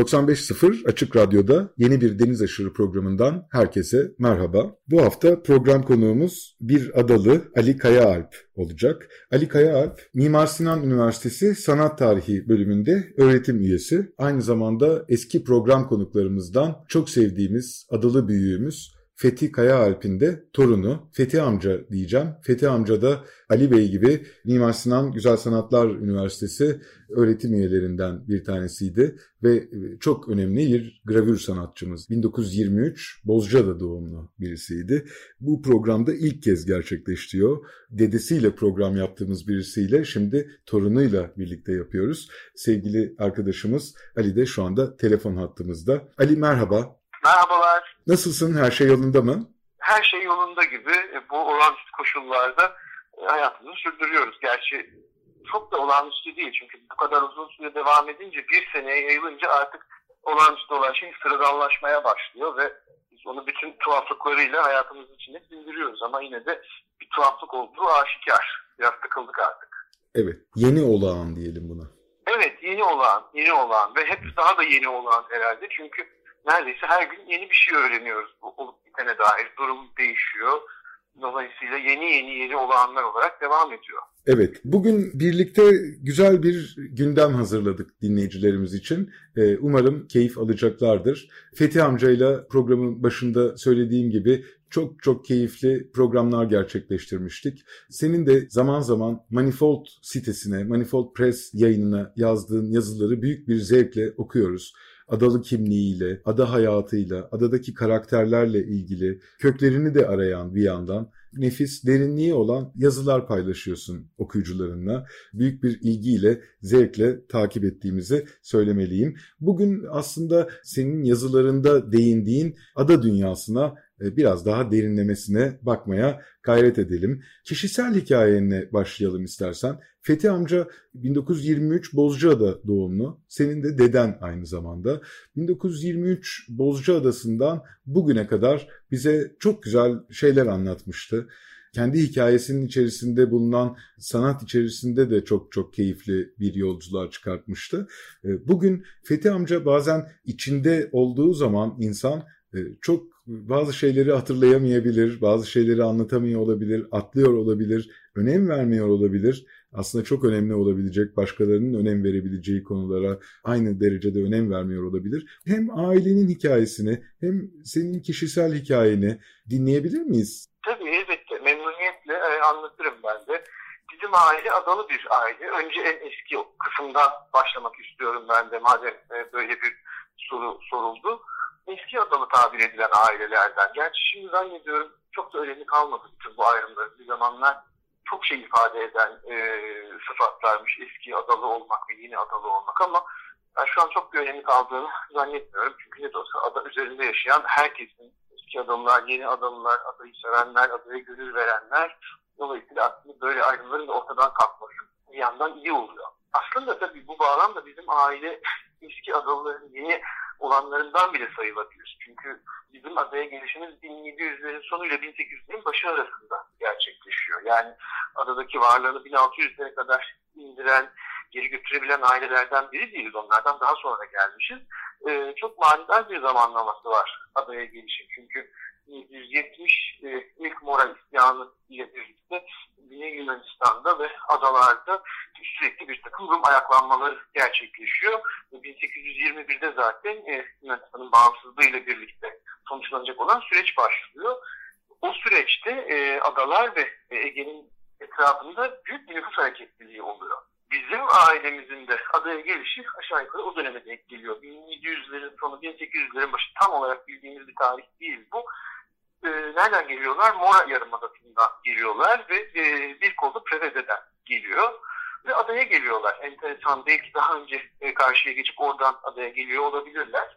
95.0 Açık Radyo'da yeni bir Deniz Aşırı programından herkese merhaba. Bu hafta program konuğumuz bir adalı Ali Kayaalp olacak. Ali Kayaalp, Mimar Sinan Üniversitesi Sanat Tarihi bölümünde öğretim üyesi. Aynı zamanda eski program konuklarımızdan çok sevdiğimiz adalı büyüğümüz Fethi Kaya Alp'in de torunu Fethi amca diyeceğim. Fethi amca da Ali Bey gibi Mimar Sinan Güzel Sanatlar Üniversitesi öğretim üyelerinden bir tanesiydi ve e, çok önemli bir gravür sanatçımız. 1923 Bozcaada doğumlu birisiydi. Bu programda ilk kez gerçekleşiyor. Dedesiyle program yaptığımız birisiyle şimdi torunuyla birlikte yapıyoruz. Sevgili arkadaşımız Ali de şu anda telefon hattımızda. Ali merhaba. Merhabalar. Nasılsın? Her şey yolunda mı? Her şey yolunda gibi. E, bu olağanüstü koşullarda e, hayatımızı sürdürüyoruz. Gerçi çok da olağanüstü değil. Çünkü bu kadar uzun süre devam edince bir seneye yayılınca artık olağanüstü olan şey sıradanlaşmaya başlıyor ve biz onu bütün tuhaflıklarıyla hayatımızın içine sindiriyoruz. Ama yine de bir tuhaflık olduğu aşikar. Biraz tıkıldık artık. Evet. Yeni olağan diyelim buna. Evet. Yeni olağan. Yeni olağan. Ve hep daha da yeni olağan herhalde. Çünkü neredeyse her gün yeni bir şey öğreniyoruz. Bu olup bitene dair durum değişiyor. Dolayısıyla yeni yeni yeni olanlar olarak devam ediyor. Evet, bugün birlikte güzel bir gündem hazırladık dinleyicilerimiz için. Ee, umarım keyif alacaklardır. Fethi amcayla programın başında söylediğim gibi çok çok keyifli programlar gerçekleştirmiştik. Senin de zaman zaman Manifold sitesine, Manifold Press yayınına yazdığın yazıları büyük bir zevkle okuyoruz adalı kimliğiyle, ada hayatıyla, adadaki karakterlerle ilgili köklerini de arayan bir yandan nefis, derinliği olan yazılar paylaşıyorsun okuyucularınla. Büyük bir ilgiyle, zevkle takip ettiğimizi söylemeliyim. Bugün aslında senin yazılarında değindiğin ada dünyasına biraz daha derinlemesine bakmaya gayret edelim. Kişisel hikayenle başlayalım istersen. Fethi amca 1923 Bozcaada doğumlu. Senin de deden aynı zamanda. 1923 Bozcaada'sından bugüne kadar bize çok güzel şeyler anlatmıştı. Kendi hikayesinin içerisinde bulunan sanat içerisinde de çok çok keyifli bir yolculuğa çıkartmıştı. E, bugün Fethi amca bazen içinde olduğu zaman insan e, çok bazı şeyleri hatırlayamayabilir, bazı şeyleri anlatamıyor olabilir, atlıyor olabilir, önem vermiyor olabilir. Aslında çok önemli olabilecek, başkalarının önem verebileceği konulara aynı derecede önem vermiyor olabilir. Hem ailenin hikayesini hem senin kişisel hikayeni dinleyebilir miyiz? Tabii elbette. Memnuniyetle e, anlatırım ben de. Bizim aile adalı bir aile. Önce en eski kısımdan başlamak istiyorum ben de madem e, böyle bir soru soruldu eski adalı tabir edilen ailelerden. Gerçi şimdi zannediyorum çok da önemi kalmadı bütün bu ayrımların. Bir zamanlar çok şey ifade eden e, sıfatlarmış eski adalı olmak ve yeni adalı olmak ama ben şu an çok bir önemi kaldığını zannetmiyorum. Çünkü ne de olsa ada üzerinde yaşayan herkesin eski adalılar, yeni adalılar, adayı sevenler, adaya gönül verenler dolayısıyla aslında böyle ayrımların da ortadan kalkması bir yandan iyi oluyor. Aslında tabii bu bağlamda bizim aile eski adalıların yeni olanlarından bile sayılabilir. Çünkü bizim adaya gelişimiz 1700'lerin sonuyla 1800'lerin başı arasında gerçekleşiyor. Yani adadaki varlığını 1600'lere kadar indiren, geri götürebilen ailelerden biri değiliz. Onlardan daha sonra gelmişiz. Ee, çok manidar bir zamanlaması var adaya gelişim. Çünkü 1770 e, ilk Mora isyanı ile birlikte Güney Yunanistan'da ve adalarda sürekli bir takım Rum ayaklanmaları gerçekleşiyor. 1821'de zaten e, Yunanistan'ın bağımsızlığı ile birlikte sonuçlanacak olan süreç başlıyor. O süreçte e, adalar ve Ege'nin etrafında büyük bir nüfus hareketliliği oluyor. Bizim ailemizin de adaya gelişi aşağı yukarı o döneme denk geliyor. 1700'lerin sonu 1800'lerin başı tam olarak bildiğimiz bir tarih değil bu e, nereden geliyorlar? Mora Yarımadası'ndan geliyorlar ve e, bir kolu Prevede'den geliyor. Ve adaya geliyorlar. Enteresan belki daha önce e, karşıya geçip oradan adaya geliyor olabilirler.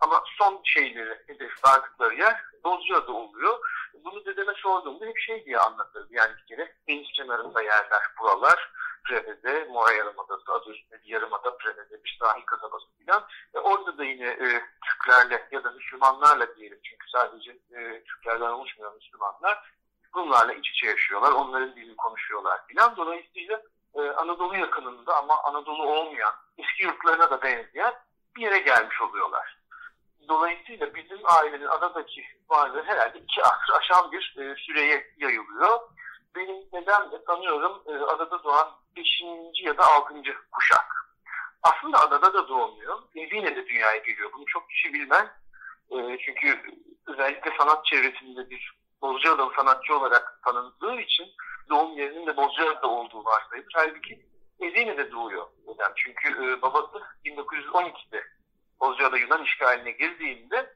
Ama son şeyleri hedef verdıkları yer Bozcaada oluyor. Bunu dedeme sorduğumda hep şey diye anlatırdı. Yani bir kere deniz kenarında yerler buralar. Preve'de, Mora Yarımadası, adı üstünde bir yarımada Preve'de bir sahil kasabası filan. E, orada da yine e, Türklerle ya da Müslümanlarla diyelim çünkü sadece e, Türklerden oluşmuyor Müslümanlar. Bunlarla iç içe yaşıyorlar, onların dilini konuşuyorlar filan. Dolayısıyla e, Anadolu yakınında ama Anadolu olmayan, eski yurtlarına da benzeyen bir yere gelmiş oluyorlar. Dolayısıyla bizim ailenin adadaki varlığı herhalde iki asır aşan bir e, süreye yayılıyor. Benim dedem de sanıyorum e, adada doğan beşinci ya da altıncı kuşak. Aslında adada da doğmuyor. Ezine'de dünyaya geliyor. Bunu çok kişi bilmez. E, çünkü özellikle sanat çevresinde bir Bozcaadalı sanatçı olarak tanındığı için doğum yerinin de Bozcaada'da olduğu varsayılır. Halbuki Ezine'de doğuyor dedem. Çünkü e, babası 1912'de Bozcaada Yunan işgaline girdiğinde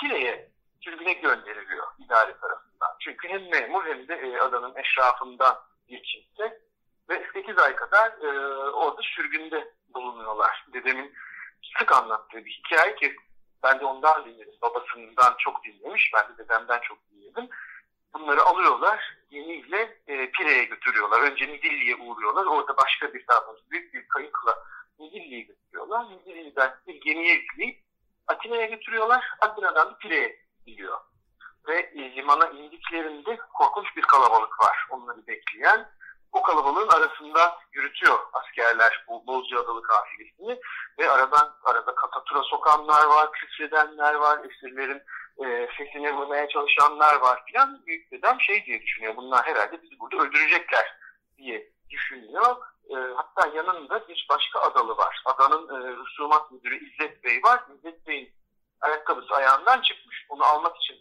Pire'ye sürgüne gönderiliyor idare tarafından. Çünkü hem memur hem de e, adanın eşrafından bir kimse ve 8 ay kadar e, orada sürgünde bulunuyorlar. Dedemin sık anlattığı bir hikaye ki ben de ondan dinledim. Babasından çok dinlemiş. Ben de dedemden çok dinledim. Bunları alıyorlar. Gemiyle e, Pire'ye götürüyorlar. Önce Midilli'ye uğruyorlar. Orada başka bir daha büyük bir kayıkla Midilli'ye götürüyorlar. Midilli'den bir gemiye yükleyip Atina'ya götürüyorlar. Atina'dan da Pire'ye gidiyor. Ve e, limana indiklerinde korkunç bir kalabalık var onları bekleyen. O kalabalığın arasında yürütüyor askerler bu Bozcaadalı kafilesini ve aradan arada katatura sokanlar var, küfredenler var, esirlerin e, sesini vurmaya çalışanlar var filan. Büyük dedem şey diye düşünüyor. Bunlar herhalde bizi burada öldürecekler diye düşünüyor. E, hatta yanında bir başka adalı var. Adanın e, Rüsumat Müdürü İzzet Bey var. İzzet Bey'in ayakkabısı ayağından çıkmış. Onu almak için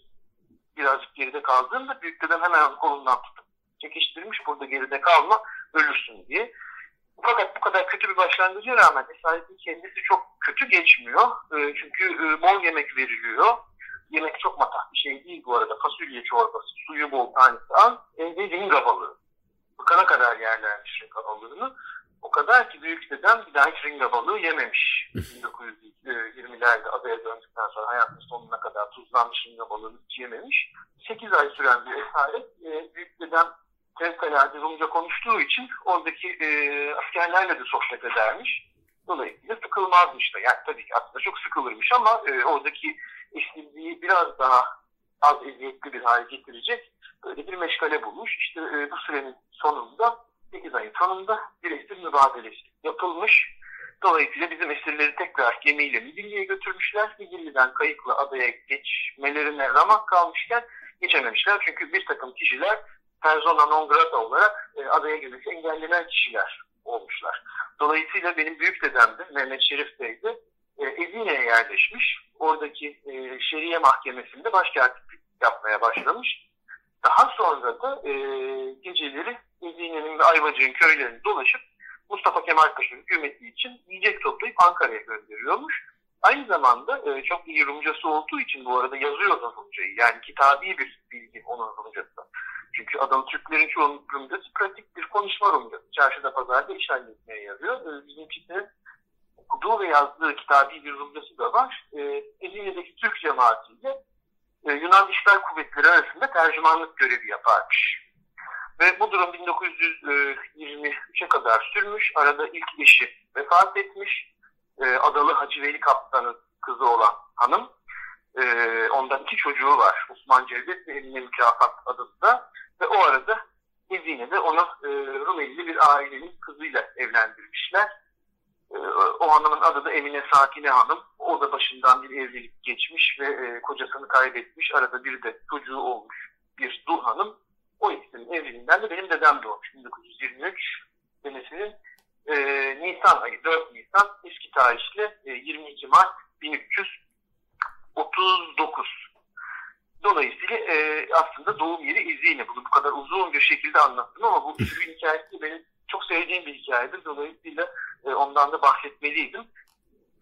birazcık geride kaldığında büyük dedem hemen kolundan tutup çekiştirmiş. Burada geride kalma ölürsün diye. Fakat bu kadar kötü bir başlangıca rağmen esaretin kendisi çok kötü geçmiyor. E, çünkü e, bol yemek veriliyor. Yemek çok matah bir şey değil bu arada. Fasulye çorbası, suyu bol tanesi az. Evde ringa balığı. Bıkana kadar yerlermiş ringa balığını. O kadar ki büyük dedem bir daha hiç ringa balığı yememiş. 1920'lerde adaya döndükten sonra hayatının sonuna kadar tuzlanmış ringa balığını hiç yememiş. 8 ay süren bir esaret. E, büyük dedem fevkalade Rumca konuştuğu için oradaki e, askerlerle de sohbet edermiş. Dolayısıyla sıkılmazmış da. Yani tabii ki aslında çok sıkılırmış ama e, oradaki eşsizliği biraz daha az eziyetli bir hale getirecek böyle bir meşgale bulmuş. İşte e, bu sürenin sonunda 8 ayın sonunda bir esir mübadelesi yapılmış. Dolayısıyla bizim esirleri tekrar gemiyle Midilli'ye götürmüşler. Midilli'den kayıkla adaya geçmelerine ramak kalmışken geçememişler. Çünkü bir takım kişiler persona non grata olarak e, adaya girmesi engellenen kişiler olmuşlar. Dolayısıyla benim büyük dedem de Mehmet Şerif Bey de e, Ezine'ye yerleşmiş. Oradaki e, şeriye mahkemesinde başkentlik yapmaya başlamış. Daha sonra da e, geceleri Ezine'nin ve Ayvacık'ın köylerini dolaşıp Mustafa Kemal Paşa hükümeti için yiyecek toplayıp Ankara'ya gönderiyormuş. Aynı zamanda e, çok iyi Rumcası olduğu için bu arada yazıyor da Rumcayı. Yani kitabi bir bilgi onun Rumcası. Çünkü adam Türklerin çoğunun Rumcası pratik bir konuşma Rumcası. Çarşıda pazarda iş halletmeye yarıyor. E, bizimkisi okuduğu ve yazdığı kitabi bir Rumcası da var. E, Ezine'deki Türk cemaatiyle e, Yunan İşgal Kuvvetleri arasında tercümanlık görevi yaparmış. Ve bu durum 1923'e kadar sürmüş. Arada ilk eşi vefat etmiş. E, Adalı Hacı Veli Kaptan'ın kızı olan hanım. E, ondan iki çocuğu var. Osman Cevdet ve Emine Mükafat adında. Ve o arada Ezine'de onu e, Rumeli bir ailenin kızıyla evlendirmişler. O hanımın adı da Emine Sakine Hanım. O da başından bir evlilik geçmiş ve kocasını kaybetmiş. Arada bir de çocuğu olmuş bir dul hanım. O ikisinin evliliğinden de benim dedem doğmuş. 1923 senesinin e, Nisan ayı, 4 Nisan eski tarihli e, 22 Mart 1339. Dolayısıyla e, aslında doğum yeri İzine. Bunu bu kadar uzun bir şekilde anlattım ama bu sürgün hikayesi benim çok sevdiğim bir hikayedir. Dolayısıyla e, ondan da bahsetmeliydim.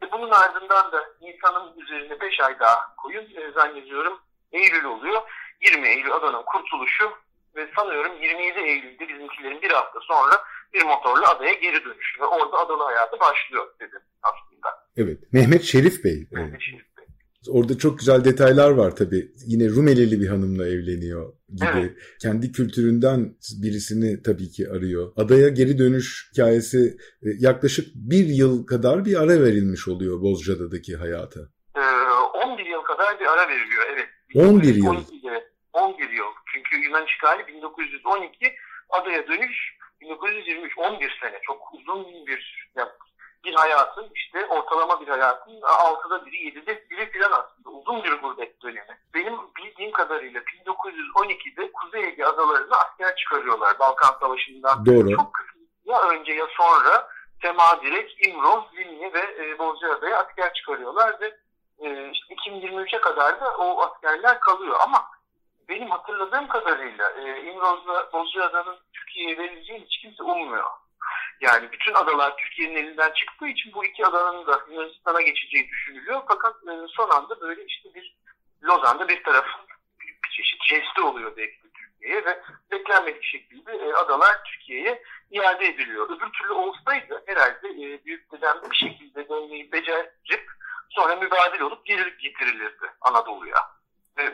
E, bunun ardından da Nisan'ın üzerine 5 ay daha koyun. E, zannediyorum Eylül oluyor. 20 Eylül adanın kurtuluşu ve sanıyorum 27 Eylül'de bizimkilerin bir hafta sonra bir motorla adaya geri dönüşü ve orada adalı hayatı başlıyor dedim aslında. Evet. Mehmet Şerif Bey. Mehmet Şerif Bey. Orada çok güzel detaylar var tabii. Yine Rumelili bir hanımla evleniyor gibi. Evet. Kendi kültüründen birisini tabii ki arıyor. Adaya geri dönüş hikayesi e, yaklaşık bir yıl kadar bir ara verilmiş oluyor Bozcaada'daki hayata. Ee, 11 yıl kadar bir ara veriliyor evet. 11 yıl. 11 yıl. Çünkü Yunan işgali 1912, adaya dönüş 1923, 11 sene. Çok uzun bir yani bir hayatın işte ortalama bir hayatın altıda biri, yedide biri filan aslında. Uzun bir gurbet dönemi. Benim bildiğim kadarıyla 1912'de Kuzey Ege adalarına asker çıkarıyorlar Balkan Savaşı'ndan. Doğru. Çok ya önce ya sonra Tema direkt İmroz, Zimni ve e, Bozcaada'ya asker çıkarıyorlar ve e, işte 2023'e kadar da o askerler kalıyor. Ama benim hatırladığım kadarıyla e, İmroz'la Bozcaada'nın Türkiye'ye verileceğini hiç kimse ummuyor. Yani bütün adalar Türkiye'nin elinden çıktığı için bu iki adanın da Yunanistan'a geçeceği düşünülüyor. Fakat e, son anda böyle işte bir Lozan'da bir tarafın bir, çeşit jesti oluyor belki Türkiye'ye ve beklenmedik şekilde e, adalar Türkiye'ye iade ediliyor. Öbür türlü olsaydı herhalde e, büyük dedem bir şekilde dönmeyi becerip sonra mübadil olup geri getirilirdi Anadolu'ya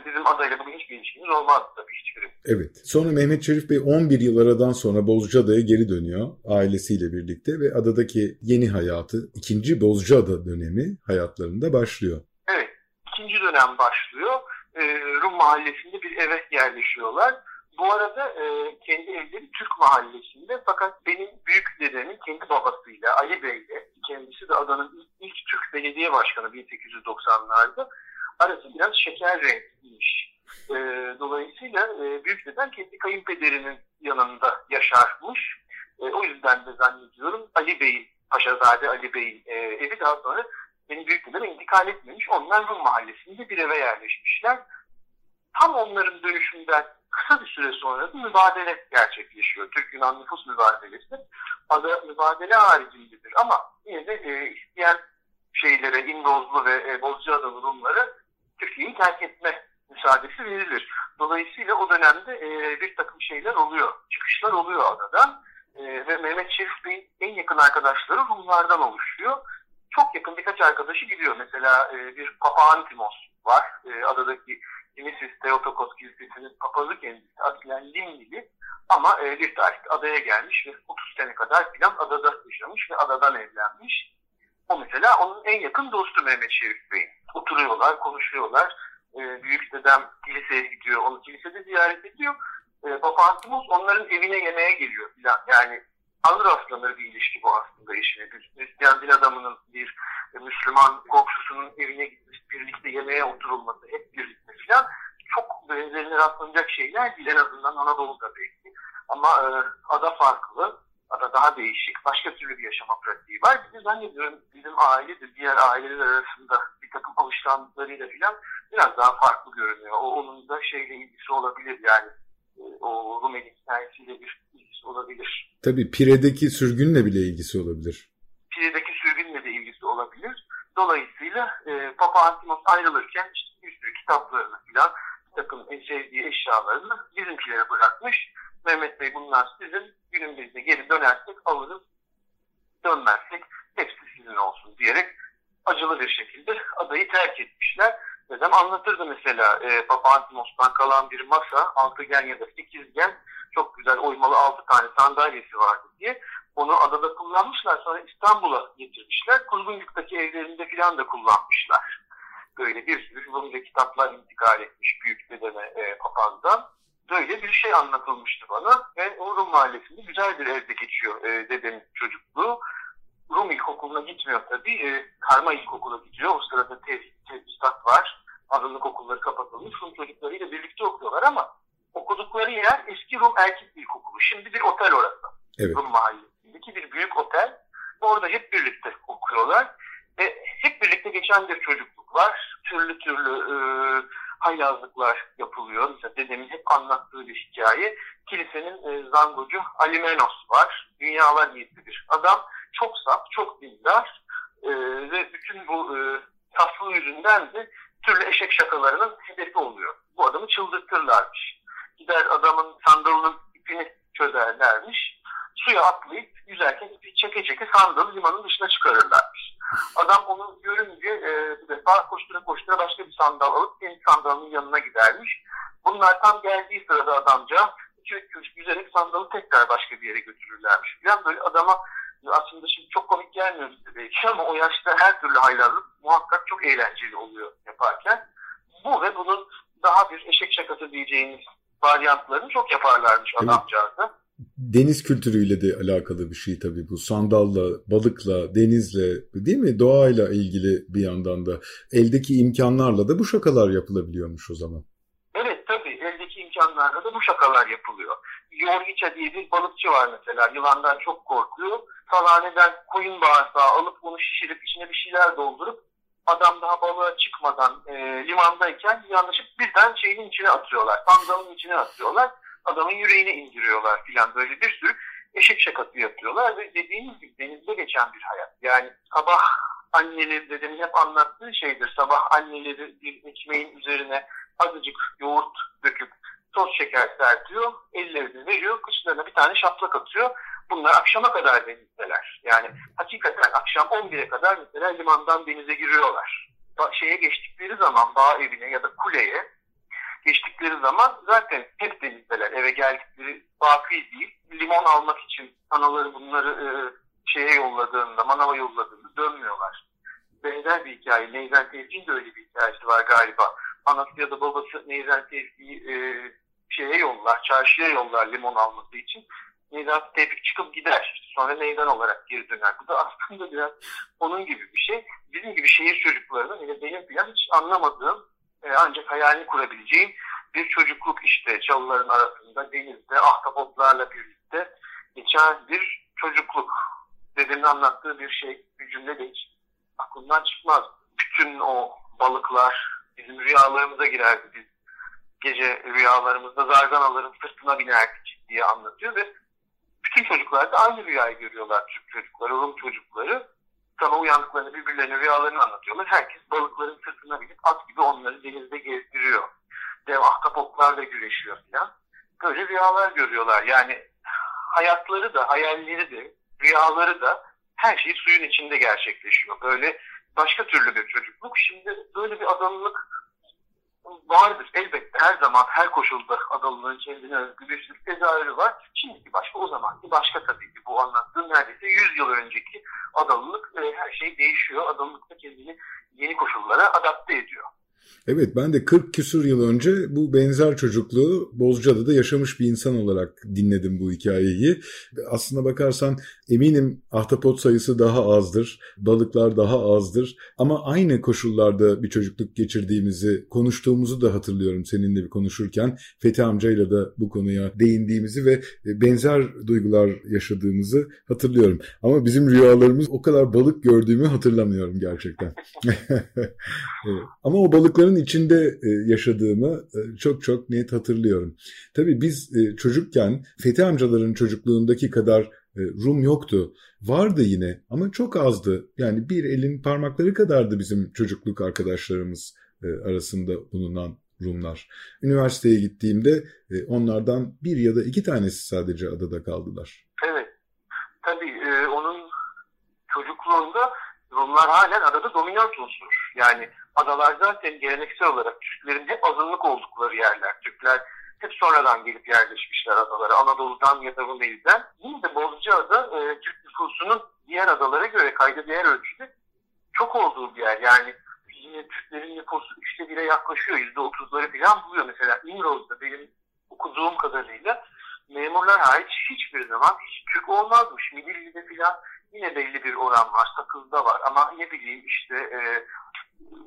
bizim adayla bugün hiçbir ilişkimiz olmaz tabii hiçbiri. Evet. Sonra Mehmet Şerif Bey 11 yıl aradan sonra Bozcaada'ya geri dönüyor ailesiyle birlikte ve adadaki yeni hayatı, ikinci Bozcaada dönemi hayatlarında başlıyor. Evet. ikinci dönem başlıyor. Ee, Rum mahallesinde bir eve yerleşiyorlar. Bu arada e, kendi evleri Türk mahallesinde fakat benim büyük dedemin kendi babasıyla Ali Bey'le kendisi de adanın ilk, ilk Türk belediye başkanı 1890'larda arası biraz şeker renkliymiş. E, dolayısıyla e, büyük deden kendi kayınpederinin yanında yaşarmış. E, o yüzden de zannediyorum Ali Bey'in, Paşazade Ali Bey'in e, evi daha sonra benim büyük dedem intikal etmemiş. Onlar Rum mahallesinde bir eve yerleşmişler. Tam onların dönüşünden kısa bir süre sonra da mübadele gerçekleşiyor. Türk-Yunan nüfus mübadelesi. Adı mübadele haricindedir ama yine de e, isteyen şeylere, İmrozlu ve e, Bozcaada Rumları Türkiye'yi terk etme müsaadesi verilir. Dolayısıyla o dönemde e, bir takım şeyler oluyor, çıkışlar oluyor adadan e, ve Mehmet Şerif Bey'in en yakın arkadaşları Rumlardan oluşuyor. Çok yakın birkaç arkadaşı gidiyor. Mesela e, bir Papa Antimos var. E, adadaki Dimisis Theotokos Kilisesi'nin papazı kendisi. Aslen Limnili ama e, bir tarihte adaya gelmiş ve 30 sene kadar filan adada yaşamış ve adadan evlenmiş. O mesela onun en yakın dostu Mehmet Şerif Bey'in oturuyorlar, konuşuyorlar. E, büyük dedem kiliseye gidiyor, onu kilisede ziyaret ediyor. E, Papa Antimos onların evine yemeğe geliyor falan. Yani Tanrı rastlanır bir ilişki bu aslında işine. Bir Hristiyan din adamının bir Müslüman komşusunun evine gitmiş, birlikte yemeğe oturulması, hep birlikte falan çok benzerine rastlanacak şeyler değil. En azından Anadolu'da belki. Ama e, ada farklı, ada daha değişik, başka türlü bir yaşama pratiği var. Bir de zannediyorum bizim aile de diğer aileler arasında takım alışkanlıklarıyla falan biraz daha farklı görünüyor. O onun da şeyle ilgisi olabilir yani e, o Rumeli hikayesiyle bir ilgisi olabilir. Tabii Pire'deki sürgünle bile ilgisi olabilir. Pire'deki sürgünle de ilgisi olabilir. Dolayısıyla e, Papa Antimos ayrılırken işte bir sürü kitaplarını falan bir takım sevdiği eşyalarını bizimkilere bırakmış. Mehmet Bey bunlar sizin günümüzde geri dönersek alırız dönmezsek hepsi sizin olsun diyerek acılı bir şekilde adayı terk etmişler. Dedem anlatırdı mesela e, Papa kalan bir masa, altıgen ya da sekizgen, çok güzel oymalı altı tane sandalyesi vardı diye. Onu adada kullanmışlar sonra İstanbul'a getirmişler. Kuzguncuk'taki evlerinde filan da kullanmışlar. Böyle bir sürü Rumca kitaplar intikal etmiş büyük dedeme e, papazdan. Böyle bir şey anlatılmıştı bana ve o Rum mahallesinde güzel bir evde geçiyor e, dedemin çocukluğu. Rum İlkokulu'na gitmiyor tabii. E, karma İlkokulu'na gidiyor. O sırada tedrisat var. Azınlık okulları kapatılmış. Rum çocuklarıyla birlikte okuyorlar ama okudukları yer eski Rum Erkek İlkokulu. Şimdi bir otel orası. Evet. Rum mahallesindeki bir büyük otel. Orada hep birlikte okuyorlar. Ve hep birlikte geçen bir çocukluk var. Türlü türlü e, haylazlıklar yapılıyor. Mesela dedemin hep anlattığı bir hikaye. Kilisenin e, zangocu Alimenos var. Dünyalar yiğitli bir adam çok saf, çok dindar e, ve bütün bu e, saflığı yüzünden de türlü eşek şakalarının hedefi oluyor. Bu adamı çıldırtırlarmış. Gider adamın sandalının ipini çözerlermiş. Suya atlayıp yüzerken ipi çeke çeke sandalı limanın dışına çıkarırlarmış. Adam onu görünce e, bir defa koştura koştura başka bir sandal alıp deniz sandalının yanına gidermiş. Bunlar tam geldiği sırada adamca iki çocuk yüzerek sandalı tekrar başka bir yere götürürlermiş. Biraz böyle adama aslında şimdi çok komik gelmiyor bize belki ama o yaşta her türlü haylazlık muhakkak çok eğlenceli oluyor yaparken. Bu ve bunun daha bir eşek şakası diyeceğimiz varyantlarını çok yaparlarmış adamcağızda. Deniz kültürüyle de alakalı bir şey tabii bu. Sandalla, balıkla, denizle değil mi? Doğayla ilgili bir yandan da. Eldeki imkanlarla da bu şakalar yapılabiliyormuş o zaman. Evet tabii eldeki imkanlarla da bu şakalar yapılıyor. Yorgiça diye bir balıkçı var mesela yılandan çok korkuyor. Salaneden koyun bağırsağı alıp onu şişirip içine bir şeyler doldurup adam daha balığa çıkmadan e, limandayken yanlışıp birden şeyin içine atıyorlar. Sandalın içine atıyorlar. Adamın yüreğine indiriyorlar filan böyle bir sürü eşek şakası yapıyorlar ve dediğiniz gibi denizde geçen bir hayat. Yani sabah anneleri dedemin hep anlattığı şeydir. Sabah anneleri bir ekmeğin üzerine azıcık yoğurt döküp toz şeker serpiyor, ellerini veriyor, kıçlarına bir tane şaplak atıyor. Bunlar akşama kadar denizdeler. Yani hakikaten akşam 11'e kadar mesela limandan denize giriyorlar. Şeye geçtikleri zaman bağ evine ya da kuleye geçtikleri zaman zaten hep denizdeler. Eve geldikleri bakı değil. Limon almak için anaları bunları e, şeye yolladığında, manava yolladığında dönmüyorlar. Benzer bir hikaye. Neyzen Tevfik'in de öyle bir hikayesi var galiba. Anası ya da babası Neyzen Tevfik'i e, şeye yollar, çarşıya yollar limon alması için. Neyzen Tevfik çıkıp gider. Sonra Neyzen olarak geri döner. Bu da aslında biraz onun gibi bir şey. Bizim gibi şehir çocuklarının yine benim falan hiç anlamadığım e, ancak hayalini kurabileceğim bir çocukluk işte çalıların arasında denizde ahtapotlarla birlikte geçen bir çocukluk. Dedemin anlattığı bir şey, bir cümle de hiç aklımdan çıkmaz. Bütün o balıklar bizim rüyalarımıza girerdi. Biz gece rüyalarımızda zarganaların sırtına binerdik diye anlatıyor ve bütün çocuklar da aynı rüyayı görüyorlar. Türk çocukları, Rum çocukları. Sabah uyandıklarında birbirlerine rüyalarını anlatıyorlar. Herkes balıkların sırtına binip at gibi onları denizde gezdiriyor. Dev ahtapotlarla güreşiyor falan. Böyle rüyalar görüyorlar. Yani hayatları da, hayalleri de, rüyaları da her şey suyun içinde gerçekleşiyor. Böyle başka türlü bir çocukluk. Şimdi böyle bir adalılık vardır. Elbette her zaman, her koşulda adalılığın kendine özgü bir sürü tezahürü var. Şimdiki başka, o zamanki başka tabii ki. Bu anlattığım neredeyse 100 yıl önceki adalılık, e, her şey değişiyor. Adalılık da kendini yeni koşullara adapte ediyor. Evet ben de 40 küsur yıl önce bu benzer çocukluğu Bozcaada'da yaşamış bir insan olarak dinledim bu hikayeyi. Aslına bakarsan eminim ahtapot sayısı daha azdır, balıklar daha azdır ama aynı koşullarda bir çocukluk geçirdiğimizi, konuştuğumuzu da hatırlıyorum seninle bir konuşurken. Fethi amcayla da bu konuya değindiğimizi ve benzer duygular yaşadığımızı hatırlıyorum. Ama bizim rüyalarımız o kadar balık gördüğümü hatırlamıyorum gerçekten. ama o balıkların içinde yaşadığımı çok çok net hatırlıyorum. Tabii biz çocukken Fethi amcaların çocukluğundaki kadar Rum yoktu. Vardı yine ama çok azdı. Yani bir elin parmakları kadardı bizim çocukluk arkadaşlarımız arasında bulunan Rumlar. Üniversiteye gittiğimde onlardan bir ya da iki tanesi sadece adada kaldılar. Evet. Tabii e, onun çocukluğunda Rumlar halen adada dominant unsur. Yani adalar zaten geleneksel olarak Türklerin hep azınlık oldukları yerler. Türkler hep sonradan gelip yerleşmişler adalara. Anadolu'dan ya da Rumeli'den. Yine de Bozcaada e, Türk nüfusunun diğer adalara göre kayda değer ölçüde çok olduğu bir yer. Yani yine Türklerin nüfusu üçte bire yaklaşıyor. Yüzde otuzları falan buluyor. Mesela İmroz'da benim okuduğum kadarıyla memurlar hariç hiçbir zaman hiç Türk olmazmış. Midilli'de falan yine belli bir oran var. Sakız'da var ama ne bileyim işte e,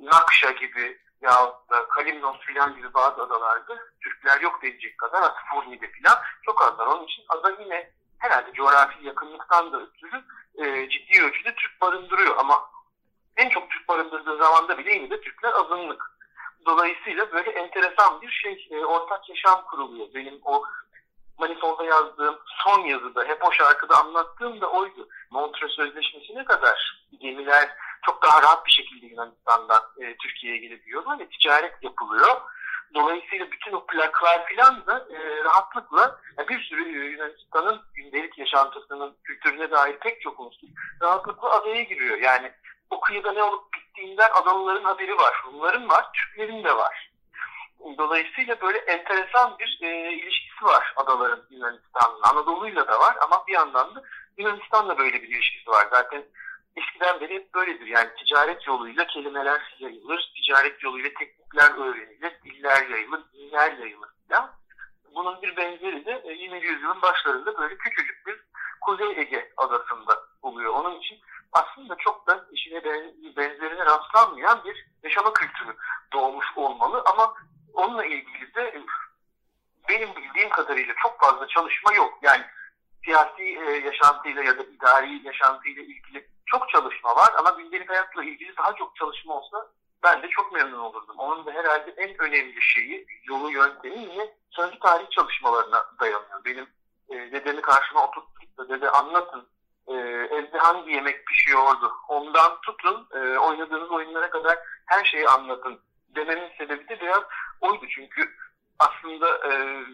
Nakşa gibi ya da Kalimnos filan gibi bazı adalarda Türkler yok denecek kadar Furni'de filan çok azlar. Onun için ada yine herhalde coğrafi yakınlıktan da ötürü e, ciddi ölçüde Türk barındırıyor ama en çok Türk barındırdığı zamanda bile yine de Türkler azınlık. Dolayısıyla böyle enteresan bir şey, e, ortak yaşam kuruluyor. Benim o Manifold'a yazdığım son yazıda hep o şarkıda anlattığım da oydu. Montreux Sözleşmesi'ne kadar gemiler çok daha rahat bir şekilde Yunanistan'dan e, Türkiye'ye gelebiliyorlar ve ticaret yapılıyor. Dolayısıyla bütün o plaklar filan da e, rahatlıkla yani bir sürü e, Yunanistan'ın gündelik yaşantısının kültürüne dair pek çok unsur rahatlıkla adaya giriyor. Yani o kıyıda ne olup bittiğini gittiğinden Adalıların haberi var, Rumların var, Türklerin de var. Dolayısıyla böyle enteresan bir e, ilişkisi var adaların Yunanistan'la. Anadolu'yla da var ama bir yandan da Yunanistan'la böyle bir ilişkisi var. Zaten eskiden beri hep böyledir. Yani ticaret yoluyla kelimeler yayılır, ticaret yoluyla teknikler öğrenilir, diller yayılır, dinler yayılır falan. Bunun bir benzeri de 20. E, yüzyılın başlarında böyle küçücük bir Kuzey Ege adasında oluyor. Onun için aslında çok da işine benzerine rastlanmayan bir yaşama kültürü doğmuş olmalı ama onunla ilgili de benim bildiğim kadarıyla çok fazla çalışma yok. Yani siyasi e, yaşantıyla ya da idari yaşantıyla ilgili çok çalışma var ama gündelik hayatla ilgili daha çok çalışma olsa ben de çok memnun olurdum. Onun da herhalde en önemli şeyi, yolu yöntemi yine sözlü tarih çalışmalarına dayanıyor. Benim e, dedemi karşıma oturttuk da dede anlatın e, evde hangi yemek pişiyordu ondan tutun e, oynadığınız oyunlara kadar her şeyi anlatın dememin sebebi de biraz oydu. Çünkü aslında e,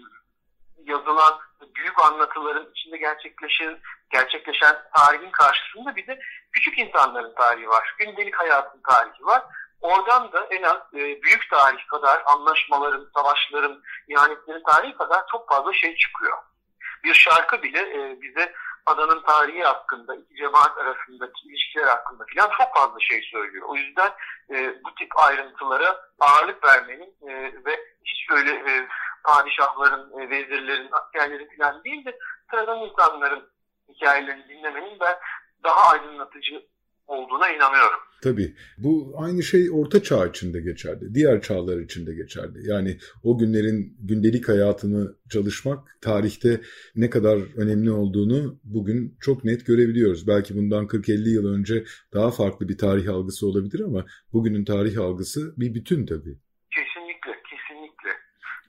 yazılan büyük anlatıların içinde gerçekleşen, gerçekleşen tarihin karşısında bir de küçük insanların tarihi var. Gündelik hayatın tarihi var. Oradan da en az e, büyük tarih kadar anlaşmaların, savaşların, ihanetlerin tarihi kadar çok fazla şey çıkıyor. Bir şarkı bile e, bize adanın tarihi hakkında, iki cemaat arasındaki ilişkiler hakkında falan çok fazla şey söylüyor. O yüzden e, bu tip ayrıntılara ağırlık vermenin e, ve hiç böyle e, padişahların, e, vezirlerin, askerlerin falan değil de sıradan insanların hikayelerini dinlemenin ben daha aydınlatıcı olduğuna inanıyorum. Tabii. Bu aynı şey Orta Çağ için de geçerli. Diğer çağlar için de geçerli. Yani o günlerin gündelik hayatını çalışmak tarihte ne kadar önemli olduğunu bugün çok net görebiliyoruz. Belki bundan 40-50 yıl önce daha farklı bir tarih algısı olabilir ama bugünün tarih algısı bir bütün tabii.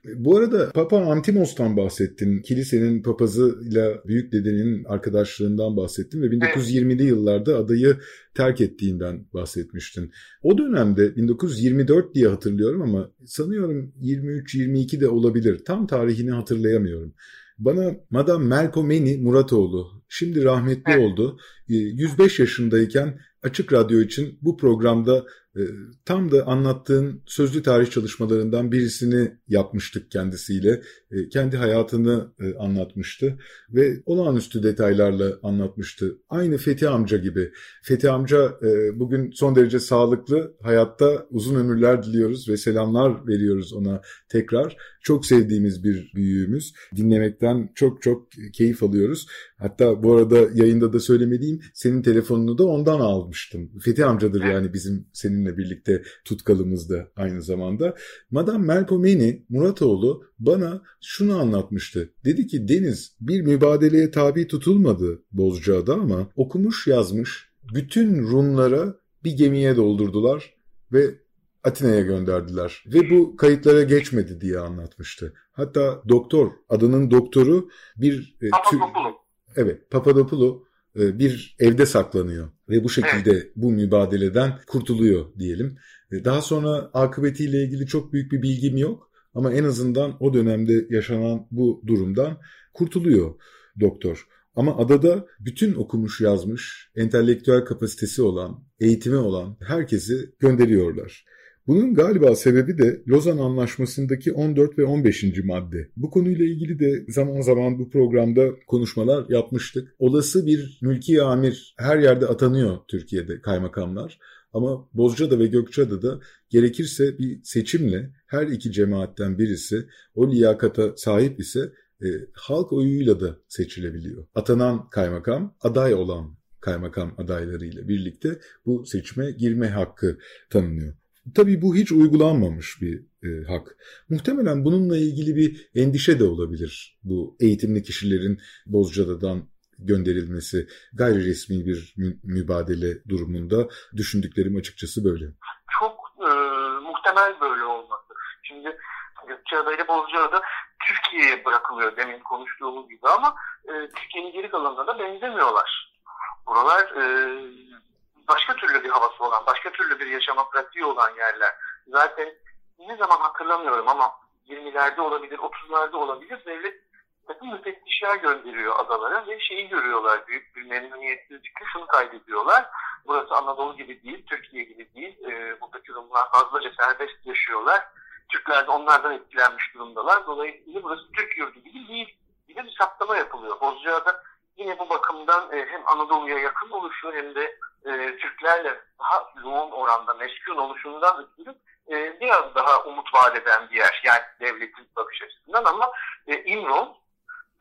Bu arada Papa Antimos'tan bahsettin. Kilisenin papazıyla büyük dedenin arkadaşlığından bahsettin ve 1920'li yıllarda adayı terk ettiğinden bahsetmiştin. O dönemde 1924 diye hatırlıyorum ama sanıyorum 23-22 de olabilir. Tam tarihini hatırlayamıyorum. Bana Madame Melkomeni Muratoğlu, şimdi rahmetli oldu, 105 yaşındayken Açık Radyo için bu programda e, tam da anlattığın sözlü tarih çalışmalarından birisini yapmıştık kendisiyle. E, kendi hayatını e, anlatmıştı ve olağanüstü detaylarla anlatmıştı. Aynı Fethi amca gibi. Fethi amca bugün son derece sağlıklı, hayatta uzun ömürler diliyoruz ve selamlar veriyoruz ona tekrar. Çok sevdiğimiz bir büyüğümüz. Dinlemekten çok çok keyif alıyoruz. Hatta bu arada yayında da söylemediğim senin telefonunu da ondan almıştım. Fethi amcadır yani bizim seninle birlikte tutkalımız da aynı zamanda. Madame Melpomeni Muratoğlu bana şunu anlatmıştı. Dedi ki Deniz bir mübadeleye tabi tutulmadı Bozcaada ama okumuş yazmış bütün Rumlara bir gemiye doldurdular ve Atina'ya gönderdiler ve bu kayıtlara geçmedi diye anlatmıştı. Hatta doktor, adının doktoru bir... E, Papadopoulou. Evet, Papadopoulou e, bir evde saklanıyor ve bu şekilde bu mübadeleden kurtuluyor diyelim. E, daha sonra akıbetiyle ilgili çok büyük bir bilgim yok ama en azından o dönemde yaşanan bu durumdan kurtuluyor doktor. Ama adada bütün okumuş yazmış, entelektüel kapasitesi olan, eğitimi olan herkesi gönderiyorlar. Bunun galiba sebebi de Lozan Anlaşması'ndaki 14 ve 15. madde. Bu konuyla ilgili de zaman zaman bu programda konuşmalar yapmıştık. Olası bir mülki amir her yerde atanıyor Türkiye'de kaymakamlar. Ama Bozcaada ve Gökçeada'da gerekirse bir seçimle her iki cemaatten birisi o liyakata sahip ise e, halk oyuyla da seçilebiliyor. Atanan kaymakam aday olan kaymakam adaylarıyla birlikte bu seçime girme hakkı tanınıyor. Tabii bu hiç uygulanmamış bir e, hak. Muhtemelen bununla ilgili bir endişe de olabilir. Bu eğitimli kişilerin Bozcaada'dan gönderilmesi gayri resmi bir mü- mübadele durumunda düşündüklerim açıkçası böyle. Çok e, muhtemel böyle olması. Şimdi Gökçeada ile Bozcaada Türkiye'ye bırakılıyor demin konuştuğumuz gibi ama e, Türkiye'nin geri kalanına da benzemiyorlar. Buralar e, başka türlü bir havası olan, başka türlü bir yaşama pratiği olan yerler. Zaten ne zaman hatırlamıyorum ama 20'lerde olabilir, 30'larda olabilir devlet takım müfettişler gönderiyor adalara ve şeyi görüyorlar büyük bir memnuniyetsizlikle şunu kaydediyorlar. burası Anadolu gibi değil, Türkiye gibi değil. E, buradaki Rumlar fazlaca serbest yaşıyorlar. Türkler de onlardan etkilenmiş durumdalar. Dolayısıyla burası Türk yurdu gibi değil gibi bir saptama yapılıyor. Bozcaada yine bu bakımdan e, hem Anadolu'ya yakın oluşu hem de e, Türklerle daha yoğun oranda meskun oluşundan ötürü e, biraz daha umut vaat eden bir yer. Yani devletin bakış açısından ama İmrol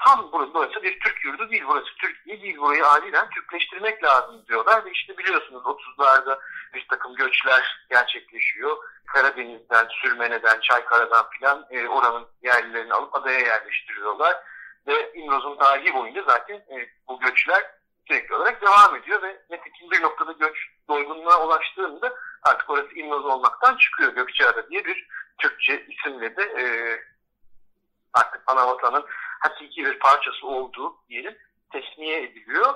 tam burası, burası bir Türk yurdu değil. Burası Türkiye değil. Burayı acilen Türkleştirmek lazım diyorlar. Ve işte biliyorsunuz 30'larda bir takım göçler gerçekleşiyor. Karadeniz'den, Sürmene'den, Çaykara'dan filan e, oranın yerlilerini alıp adaya yerleştiriyorlar. Ve İmroz'un tarihi boyunca zaten e, bu göçler sürekli olarak devam ediyor ve nitekim bir noktada göç doygunluğa ulaştığında artık orası İmroz olmaktan çıkıyor. Gökçeada diye bir Türkçe isimle de e, artık anavatanın hakiki bir parçası olduğu diyelim tesmiye ediliyor.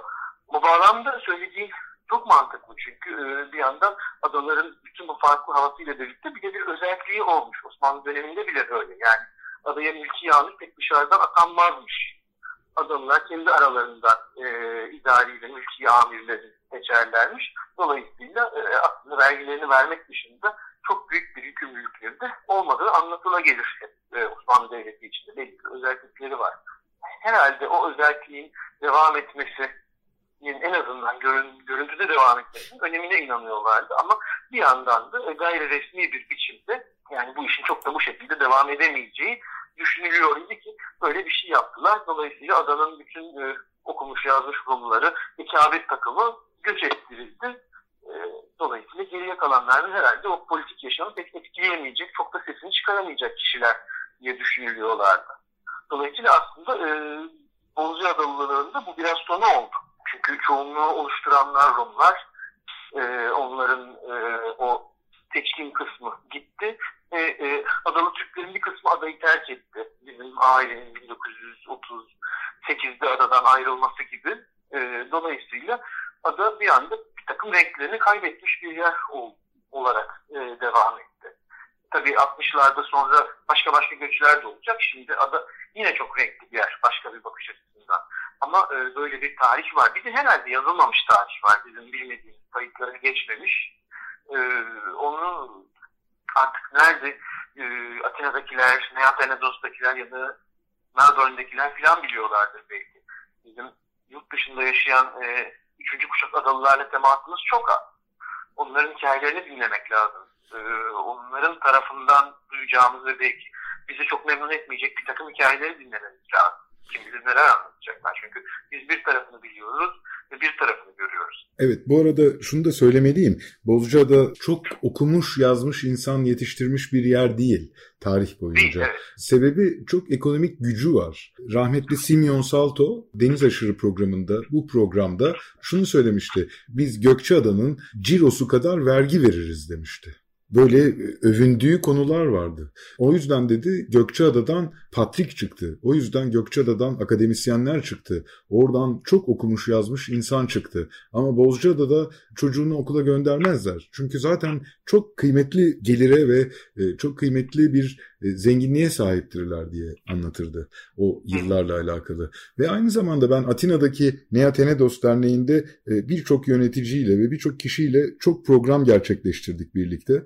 Bu bağlamda söylediğim çok mantıklı çünkü e, bir yandan adaların bütün bu farklı havasıyla birlikte bir de bir özelliği olmuş. Osmanlı döneminde bile böyle yani adaya mülki yağmur pek dışarıdan atanmazmış. Adalılar kendi aralarından e, idariyle mülki amirleri seçerlermiş. Dolayısıyla e, aslında vergilerini vermek dışında çok büyük bir yükümlülükleri de olmadığı anlatıla gelir. E, Osmanlı Devleti içinde belli özellikleri var. Herhalde o özelliğin devam etmesi en azından görün, görüntüde devam etmesinin önemine inanıyorlardı. Ama bir yandan da gayri resmi bir biçimde yani bu işin çok da bu şekilde devam edemeyeceği düşünülüyor idi ki böyle bir şey yaptılar. Dolayısıyla adanın bütün e, okumuş yazmış Rumları ikabet takımı göç ettirildi. E, dolayısıyla geriye kalanlar herhalde o politik yaşamı pek etkileyemeyecek, çok da sesini çıkaramayacak kişiler diye düşünülüyorlardı. Dolayısıyla aslında e, Bozca Adalılarında bu biraz sonu oldu. Çünkü çoğunluğu oluşturanlar Rumlar, e, onların e, o seçkin kısmı gitti. E, e, adalı Türklerin bir kısmı adayı terk etti. Ailenin 1938'de adadan ayrılması gibi. E, dolayısıyla ada bir anda bir takım renklerini kaybetmiş bir yer olarak e, devam etti. Tabii 60'larda sonra başka başka göçler de olacak. Şimdi ada yine çok renkli bir yer başka bir bakış açısından. Ama e, böyle bir tarih var. Bir de herhalde yazılmamış tarih var. Bizim bilmediğimiz kayıtlara geçmemiş. E, onu artık nerede e, Atina'dakiler, Neatenedos'takiler ya da Melbourne'dekiler falan biliyorlardır belki. Bizim yurt dışında yaşayan e, üçüncü kuşak adalılarla temasımız çok az. Onların hikayelerini dinlemek lazım. E, onların tarafından duyacağımız ve belki bizi çok memnun etmeyecek bir takım hikayeleri dinlememiz lazım. Kim bilir neler anlatacaklar. Çünkü biz bir tarafını biliyoruz ve bir tarafını görüyoruz. Evet bu arada şunu da söylemeliyim. Bozcaada çok okumuş yazmış insan yetiştirmiş bir yer değil tarih boyunca. Değil, evet. Sebebi çok ekonomik gücü var. Rahmetli Simeon Salto Deniz Aşırı programında bu programda şunu söylemişti. Biz Gökçeada'nın cirosu kadar vergi veririz demişti böyle övündüğü konular vardı. O yüzden dedi Gökçeada'dan Patrik çıktı. O yüzden Gökçeada'dan akademisyenler çıktı. Oradan çok okumuş yazmış insan çıktı. Ama Bozcaada'da çocuğunu okula göndermezler. Çünkü zaten çok kıymetli gelire ve e, çok kıymetli bir e, zenginliğe sahiptirler diye anlatırdı o yıllarla alakalı. Ve aynı zamanda ben Atina'daki Neatenedos Derneği'nde e, birçok yöneticiyle ve birçok kişiyle çok program gerçekleştirdik birlikte.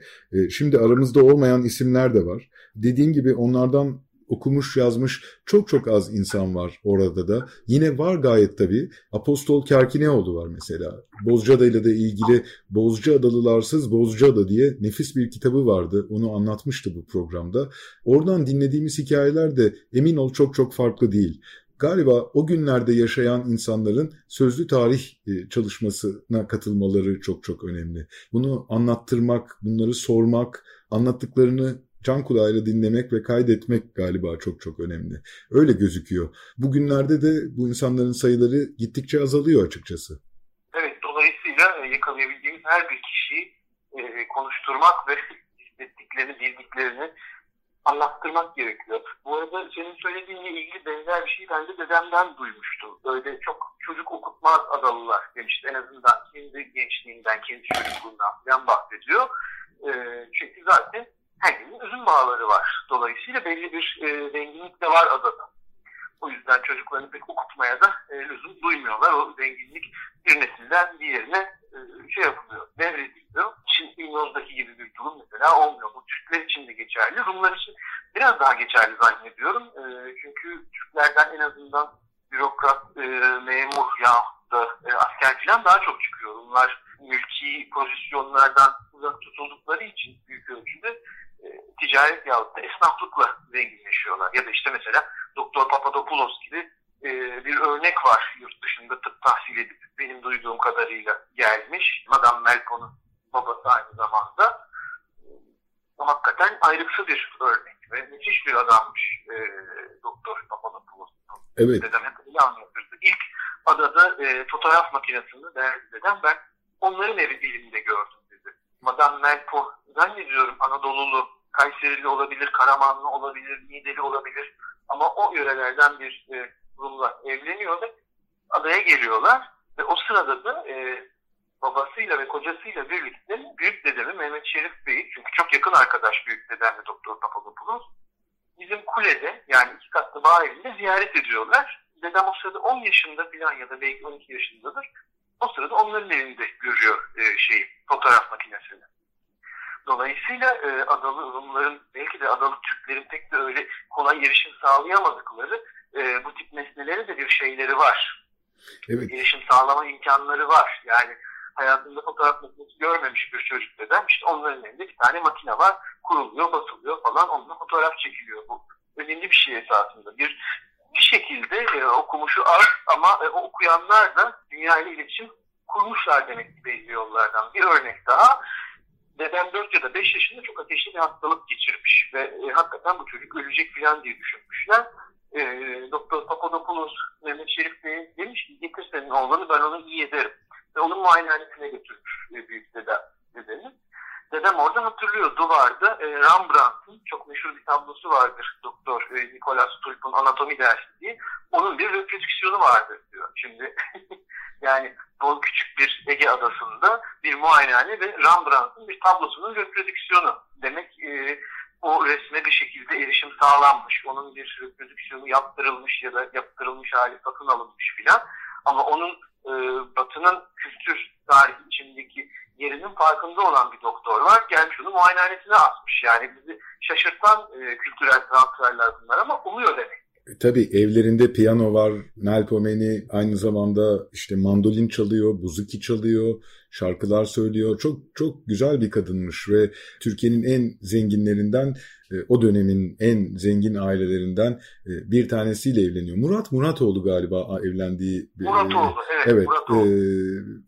Şimdi aramızda olmayan isimler de var. Dediğim gibi onlardan okumuş yazmış çok çok az insan var orada da. Yine var gayet tabii. Apostol Kerkineoğlu var mesela. Bozcaada ile de ilgili Bozca Adalısız Bozcaada diye nefis bir kitabı vardı. Onu anlatmıştı bu programda. Oradan dinlediğimiz hikayeler de emin ol çok çok farklı değil. Galiba o günlerde yaşayan insanların sözlü tarih e, çalışmasına katılmaları çok çok önemli. Bunu anlattırmak, bunları sormak, anlattıklarını can kulağıyla dinlemek ve kaydetmek galiba çok çok önemli. Öyle gözüküyor. Bugünlerde de bu insanların sayıları gittikçe azalıyor açıkçası. Evet, dolayısıyla e, yakalayabildiğimiz her bir kişiyi e, konuşturmak ve hissettiklerini, bildiklerini anlattırmak gerekiyor. Bu arada senin söylediğinle ilgili benzer bir şey ben de dedemden duymuştum. Böyle çok çocuk okutmaz adalılar demişti. En azından kendi gençliğinden, kendi çocukluğundan falan bahsediyor. E, çünkü zaten herkesin üzüm bağları var. Dolayısıyla belli bir e, zenginlik de var adada. O yüzden çocuklarını pek okutmaya da e, lüzum duymuyorlar. O zenginlik bir nesilden diğerine e, şey yapılıyor, devrediliyor. Çin İmyoz'daki gibi bir durum mesela olmuyor. Bu Türkler için de geçerli. Rumlar için biraz daha geçerli zannediyorum. E, çünkü Türklerden en azından bürokrat, e, memur ya da e, asker falan daha çok çıkıyor. Rumlar mülki pozisyonlardan uzak tutuldukları için büyük ölçüde e, ticaret yahut da esnaflıkla zenginleşiyorlar. Ya da işte mesela Doktor Papadopoulos gibi e, bir örnek var yurt dışında tıp tahsil edip benim duyduğum kadarıyla gelmiş. Madame Melkon'un babası aynı zamanda. O hakikaten ayrıksı bir örnek ve müthiş bir adammış e, Doktor Papadopoulos. Evet. Dedem hep öyle anlatırdı. İlk adada e, fotoğraf makinesini değerli dedem ben onların evi elimde gördüm. Madame Melko zannediyorum Anadolu'lu, Kayserili olabilir, Karamanlı olabilir, Nideli olabilir. Ama o yörelerden bir e, Rum'la evleniyor ve adaya geliyorlar. Ve o sırada da e, babasıyla ve kocasıyla birlikte büyük dedemi Mehmet Şerif Bey'i, çünkü çok yakın arkadaş büyük dedemle Doktor Papadopoulos, bizim kulede yani iki katlı bağ evinde ziyaret ediyorlar. Dedem o sırada 10 yaşında falan ya da belki 12 yaşındadır. O sırada onların elinde görüyor e, şeyi, fotoğraf makinesini. Dolayısıyla e, adalı Rumların belki de adalı Türklerin pek de öyle kolay erişim sağlayamadıkları e, bu tip nesnelere de bir şeyleri var. Evet. Erişim sağlama imkanları var. Yani hayatında fotoğraf makinesi görmemiş bir çocuk dedem işte onların elinde bir tane makine var. Kuruluyor, basılıyor falan onunla fotoğraf çekiliyor. Bu önemli bir şey esasında. Bir bir şekilde e, okumuşu az ama e, okuyanlar da dünya ile iletişim kurmuşlar demek belli yollardan. Bir örnek daha. Dedem 4 ya da 5 yaşında çok ateşli bir hastalık geçirmiş ve e, hakikaten bu çocuk ölecek falan diye düşünmüşler. E, Doktor Papadopoulos Mehmet Şerif Bey demiş ki getir senin oğlanı ben onu iyi ederim. Ve onun muayenehanesine götürmüş e, büyük dedem, dedemi. Dedem orada hatırlıyor duvarda e, Rembrandt'ın çok meşhur bir tablosu vardır. Doktor e, Nicolas Tulp'un anatomi dersi diye. Onun bir reprodüksiyonu vardır diyor. Şimdi yani bu küçük bir Ege adasında bir muayenehane ve Rembrandt'ın bir tablosunun reprodüksiyonu. Demek e, o resme bir şekilde erişim sağlanmış. Onun bir reprodüksiyonu yaptırılmış ya da yaptırılmış hali satın alınmış filan. Ama onun e, Batı'nın kültür tarihi içindeki yerinin farkında olan bir doktor var. Gelmiş onu muayenehanesine asmış. Yani bizi şaşırtan e, kültürel transferler bunlar ama oluyor demek. E, tabii evlerinde piyano var, Melpomeni aynı zamanda işte mandolin çalıyor, buzuki çalıyor, şarkılar söylüyor. Çok çok güzel bir kadınmış ve Türkiye'nin en zenginlerinden e, o dönemin en zengin ailelerinden e, bir tanesiyle evleniyor. Murat Muratoğlu galiba evlendiği Muratoğlu, evet. Evet, Muratoğlu.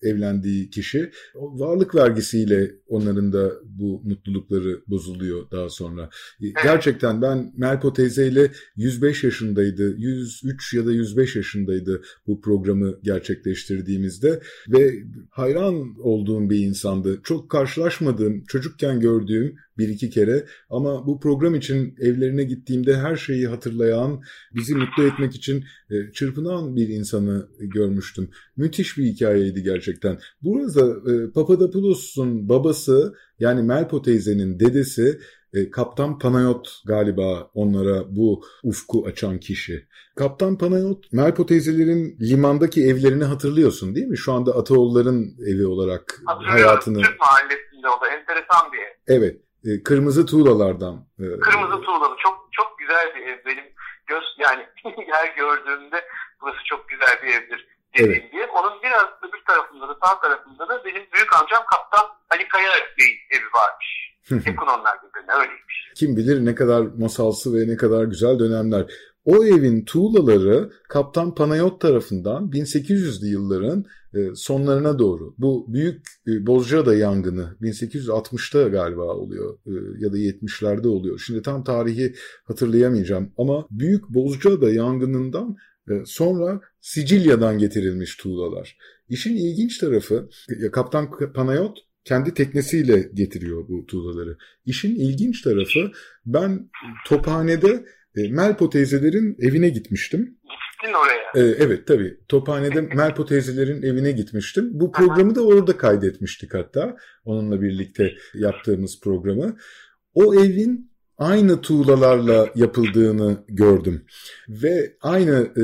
e, evlendiği kişi. Varlık vergisiyle onların da bu mutlulukları bozuluyor daha sonra. E, Gerçekten ben Melpo teyzeyle 105 yaşındaydı, 103 ya da 105 yaşındaydı bu programı gerçekleştirdiğimizde ve hayran olduğum bir insandı. Çok karşılaşmadığım, çocukken gördüğüm bir iki kere ama bu program için evlerine gittiğimde her şeyi hatırlayan, bizi mutlu etmek için e, çırpınan bir insanı görmüştüm. Müthiş bir hikayeydi gerçekten. Burada e, Papadopoulos'un babası yani Melpo teyzenin dedesi e, Kaptan Panayot galiba onlara bu ufku açan kişi. Kaptan Panayot, Melpo teyzelerin limandaki evlerini hatırlıyorsun değil mi? Şu anda Ataoğulların evi olarak hayatını... Türk mahallesinde o da enteresan bir ev. Evet, e, kırmızı tuğlalardan. e, Kırmızı tuğlalı çok çok güzel bir ev. Benim göz yani her gördüğümde burası çok güzel bir evdir dediğim Evet. ev. Onun biraz öbür tarafında da sağ tarafında da benim büyük amcam Kaptan Ali Kaya Bey'in evi varmış. Yakın onlar birbirine öyleymiş. Kim bilir ne kadar masalsı ve ne kadar güzel dönemler. O evin tuğlaları Kaptan Panayot tarafından 1800'lü yılların e, sonlarına doğru bu büyük e, Bozcaada yangını 1860'ta galiba oluyor e, ya da 70'lerde oluyor. Şimdi tam tarihi hatırlayamayacağım ama büyük Bozcaada yangınından sonra Sicilya'dan getirilmiş tuğlalar. İşin ilginç tarafı Kaptan Panayot kendi teknesiyle getiriyor bu tuğlaları. İşin ilginç tarafı ben Tophane'de e, Melpo teyzelerin evine gitmiştim. Gittin oraya. E, evet tabii Tophane'de Melpo teyzelerin evine gitmiştim. Bu programı da orada kaydetmiştik hatta onunla birlikte yaptığımız programı. O evin aynı tuğlalarla yapıldığını gördüm ve aynı e,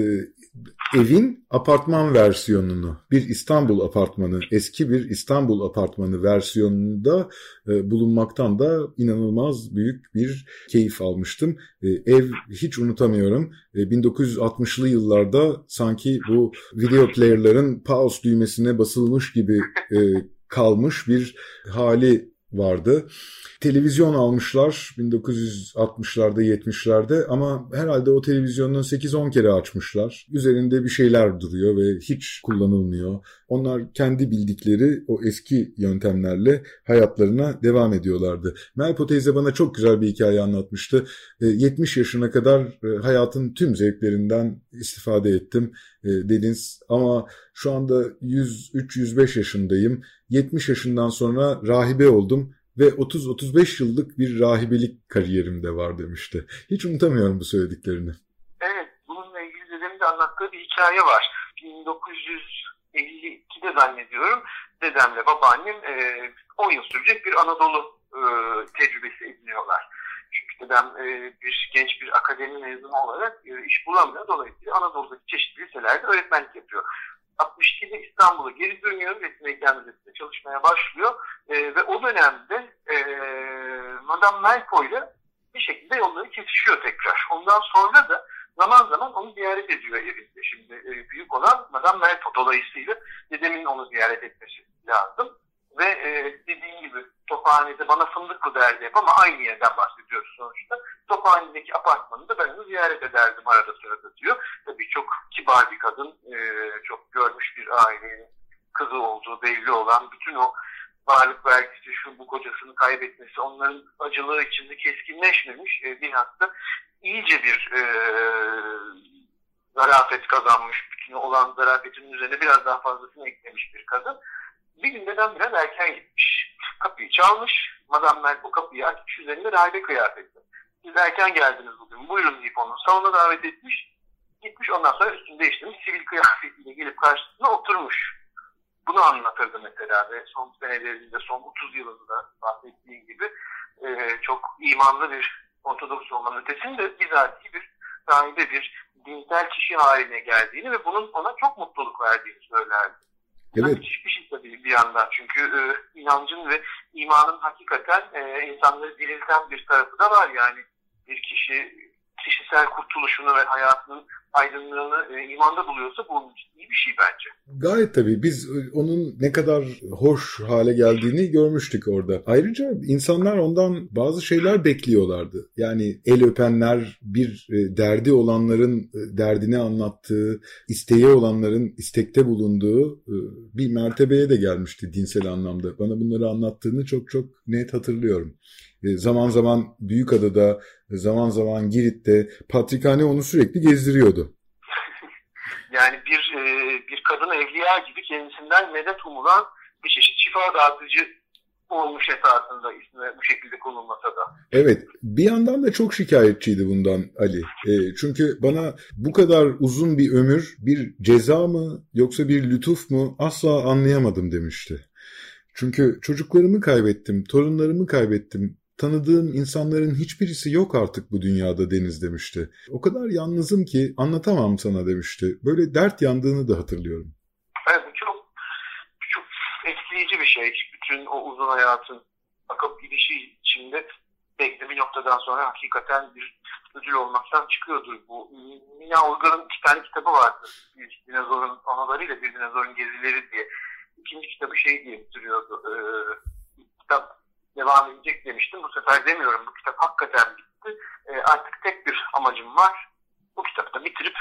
evin apartman versiyonunu, bir İstanbul apartmanı, eski bir İstanbul apartmanı versiyonunda e, bulunmaktan da inanılmaz büyük bir keyif almıştım. E, ev hiç unutamıyorum. E, 1960'lı yıllarda sanki bu video player'ların pause düğmesine basılmış gibi e, kalmış bir hali vardı. Televizyon almışlar 1960'larda 70'lerde ama herhalde o televizyonun 8-10 kere açmışlar. Üzerinde bir şeyler duruyor ve hiç kullanılmıyor. Onlar kendi bildikleri o eski yöntemlerle hayatlarına devam ediyorlardı. Melpo teyze bana çok güzel bir hikaye anlatmıştı. 70 yaşına kadar hayatın tüm zevklerinden istifade ettim dediniz ama şu anda 103-105 yaşındayım. 70 yaşından sonra rahibe oldum ve 30-35 yıllık bir rahibelik kariyerim de var demişti. Hiç unutamıyorum bu söylediklerini. Evet, bununla ilgili dedemin de anlattığı bir hikaye var. 1952'de zannediyorum dedemle babaannem e, 10 yıl sürecek bir Anadolu e, tecrübesi ediniyorlar. Çünkü dedem e, bir genç bir akademi mezunu olarak e, iş bulamıyor. Dolayısıyla Anadolu'daki çeşitli liselerde öğretmenlik yapıyor. 62'de İstanbul'a geri dönüyor. Resim Heykel çalışmaya başlıyor. E, ve o dönemde e, Madame Melko ile bir şekilde yolları kesişiyor tekrar. Ondan sonra da zaman zaman onu ziyaret ediyor evinde. Şimdi e, büyük olan Madame Melko dolayısıyla dedemin onu ziyaret etmesi lazım. Ve e, dediğim gibi Tophane'de bana fındıklı derdi hep ama aynı yerden bahsediyoruz sonuçta. Tophane'deki apartmanında ben onu ziyaret ederdim arada sırada diyor. Tabii çok kibar bir kadın, e, çok görmüş bir ailenin kızı olduğu belli olan bütün o varlık vergisi, şu bu kocasını kaybetmesi, onların acılığı içinde keskinleşmemiş e, bir hasta iyice bir e, zarafet kazanmış. Bütün olan zarafetin üzerine biraz daha fazlasını eklemiş bir kadın. Gün neden biraz erken gitmiş. Kapıyı çalmış. Madame Mel o kapıyı açmış. Üzerinde rahibe kıyafeti. Siz erken geldiniz bugün. Buyurun deyip onu salona davet etmiş. Gitmiş ondan sonra üstünü değiştirmiş. Sivil kıyafetiyle gelip karşısına oturmuş. Bunu anlatırdı mesela ve son senelerinde, son 30 yılında bahsettiğim gibi e, çok imanlı bir Ortodoks olmanın ötesinde bizatihi bir rahibe bir dinsel kişi haline geldiğini ve bunun ona çok mutluluk verdiğini söylerdi. Evet. Müthiş bir şey tabii bir yandan. Çünkü e, inancın ve imanın hakikaten e, insanları dirilten bir tarafı da var. Yani bir kişi kişisel kurtuluşunu ve hayatının aydınlığını e, imanda buluyorsa bu iyi bir şey bence. Gayet tabii. Biz e, onun ne kadar hoş hale geldiğini görmüştük orada. Ayrıca insanlar ondan bazı şeyler bekliyorlardı. Yani el öpenler, bir e, derdi olanların e, derdini anlattığı, isteği olanların istekte bulunduğu bir mertebeye de gelmişti dinsel anlamda. Bana bunları anlattığını çok çok net hatırlıyorum. E, zaman zaman Büyükada'da, zaman zaman Girit'te Patrikhane onu sürekli gezdiriyordu. yani bir e, bir kadın evliya gibi kendisinden medet umulan bir çeşit şifa dağıtıcı olmuş esasında ismi bu şekilde konulmasa da. Evet. Bir yandan da çok şikayetçiydi bundan Ali. E, çünkü bana bu kadar uzun bir ömür bir ceza mı yoksa bir lütuf mu asla anlayamadım demişti. Çünkü çocuklarımı kaybettim, torunlarımı kaybettim tanıdığım insanların hiçbirisi yok artık bu dünyada Deniz demişti. O kadar yalnızım ki anlatamam sana demişti. Böyle dert yandığını da hatırlıyorum. Evet bu çok, çok etkileyici bir şey. Bütün o uzun hayatın akıp gidişi içinde belki bir noktadan sonra hakikaten bir ödül olmaktan çıkıyordur bu. Mina Uygar'ın iki tane kitabı vardı. Bir dinozorun anılarıyla bir dinozorun gezileri diye. İkinci kitabı şey diye bitiriyordu. Ee, kitap devam edecek demiştim. Bu sefer demiyorum. Bu kitap hakikaten bitti. E, artık tek bir amacım var. Bu kitabı da bitirip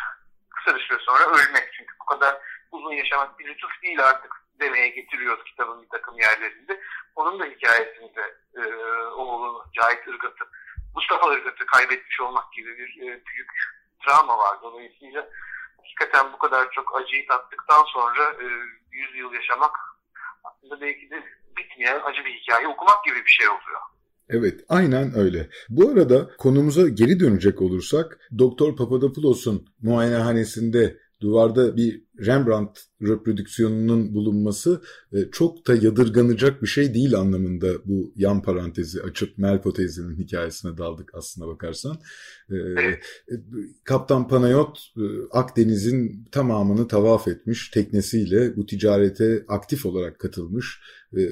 kısa bir süre sonra ölmek. Çünkü bu kadar uzun yaşamak bir lütuf değil artık demeye getiriyoruz kitabın bir takım yerlerinde. Onun da hikayesinde e, oğlunu Cahit Irgat'ı, Mustafa Irgat'ı kaybetmiş olmak gibi bir e, büyük travma var. Dolayısıyla hakikaten bu kadar çok acıyı tattıktan sonra e, 100 yıl yaşamak aslında belki de bitmeyen acı bir hikaye okumak gibi bir şey oluyor. Evet, aynen öyle. Bu arada konumuza geri dönecek olursak, Doktor Papadopoulos'un muayenehanesinde duvarda bir Rembrandt reprodüksiyonunun bulunması e, çok da yadırganacak bir şey değil anlamında bu yan parantezi açıp Melpo teyzenin hikayesine daldık aslına bakarsan. E, e, Kaptan Panayot Akdeniz'in tamamını tavaf etmiş teknesiyle bu ticarete aktif olarak katılmış,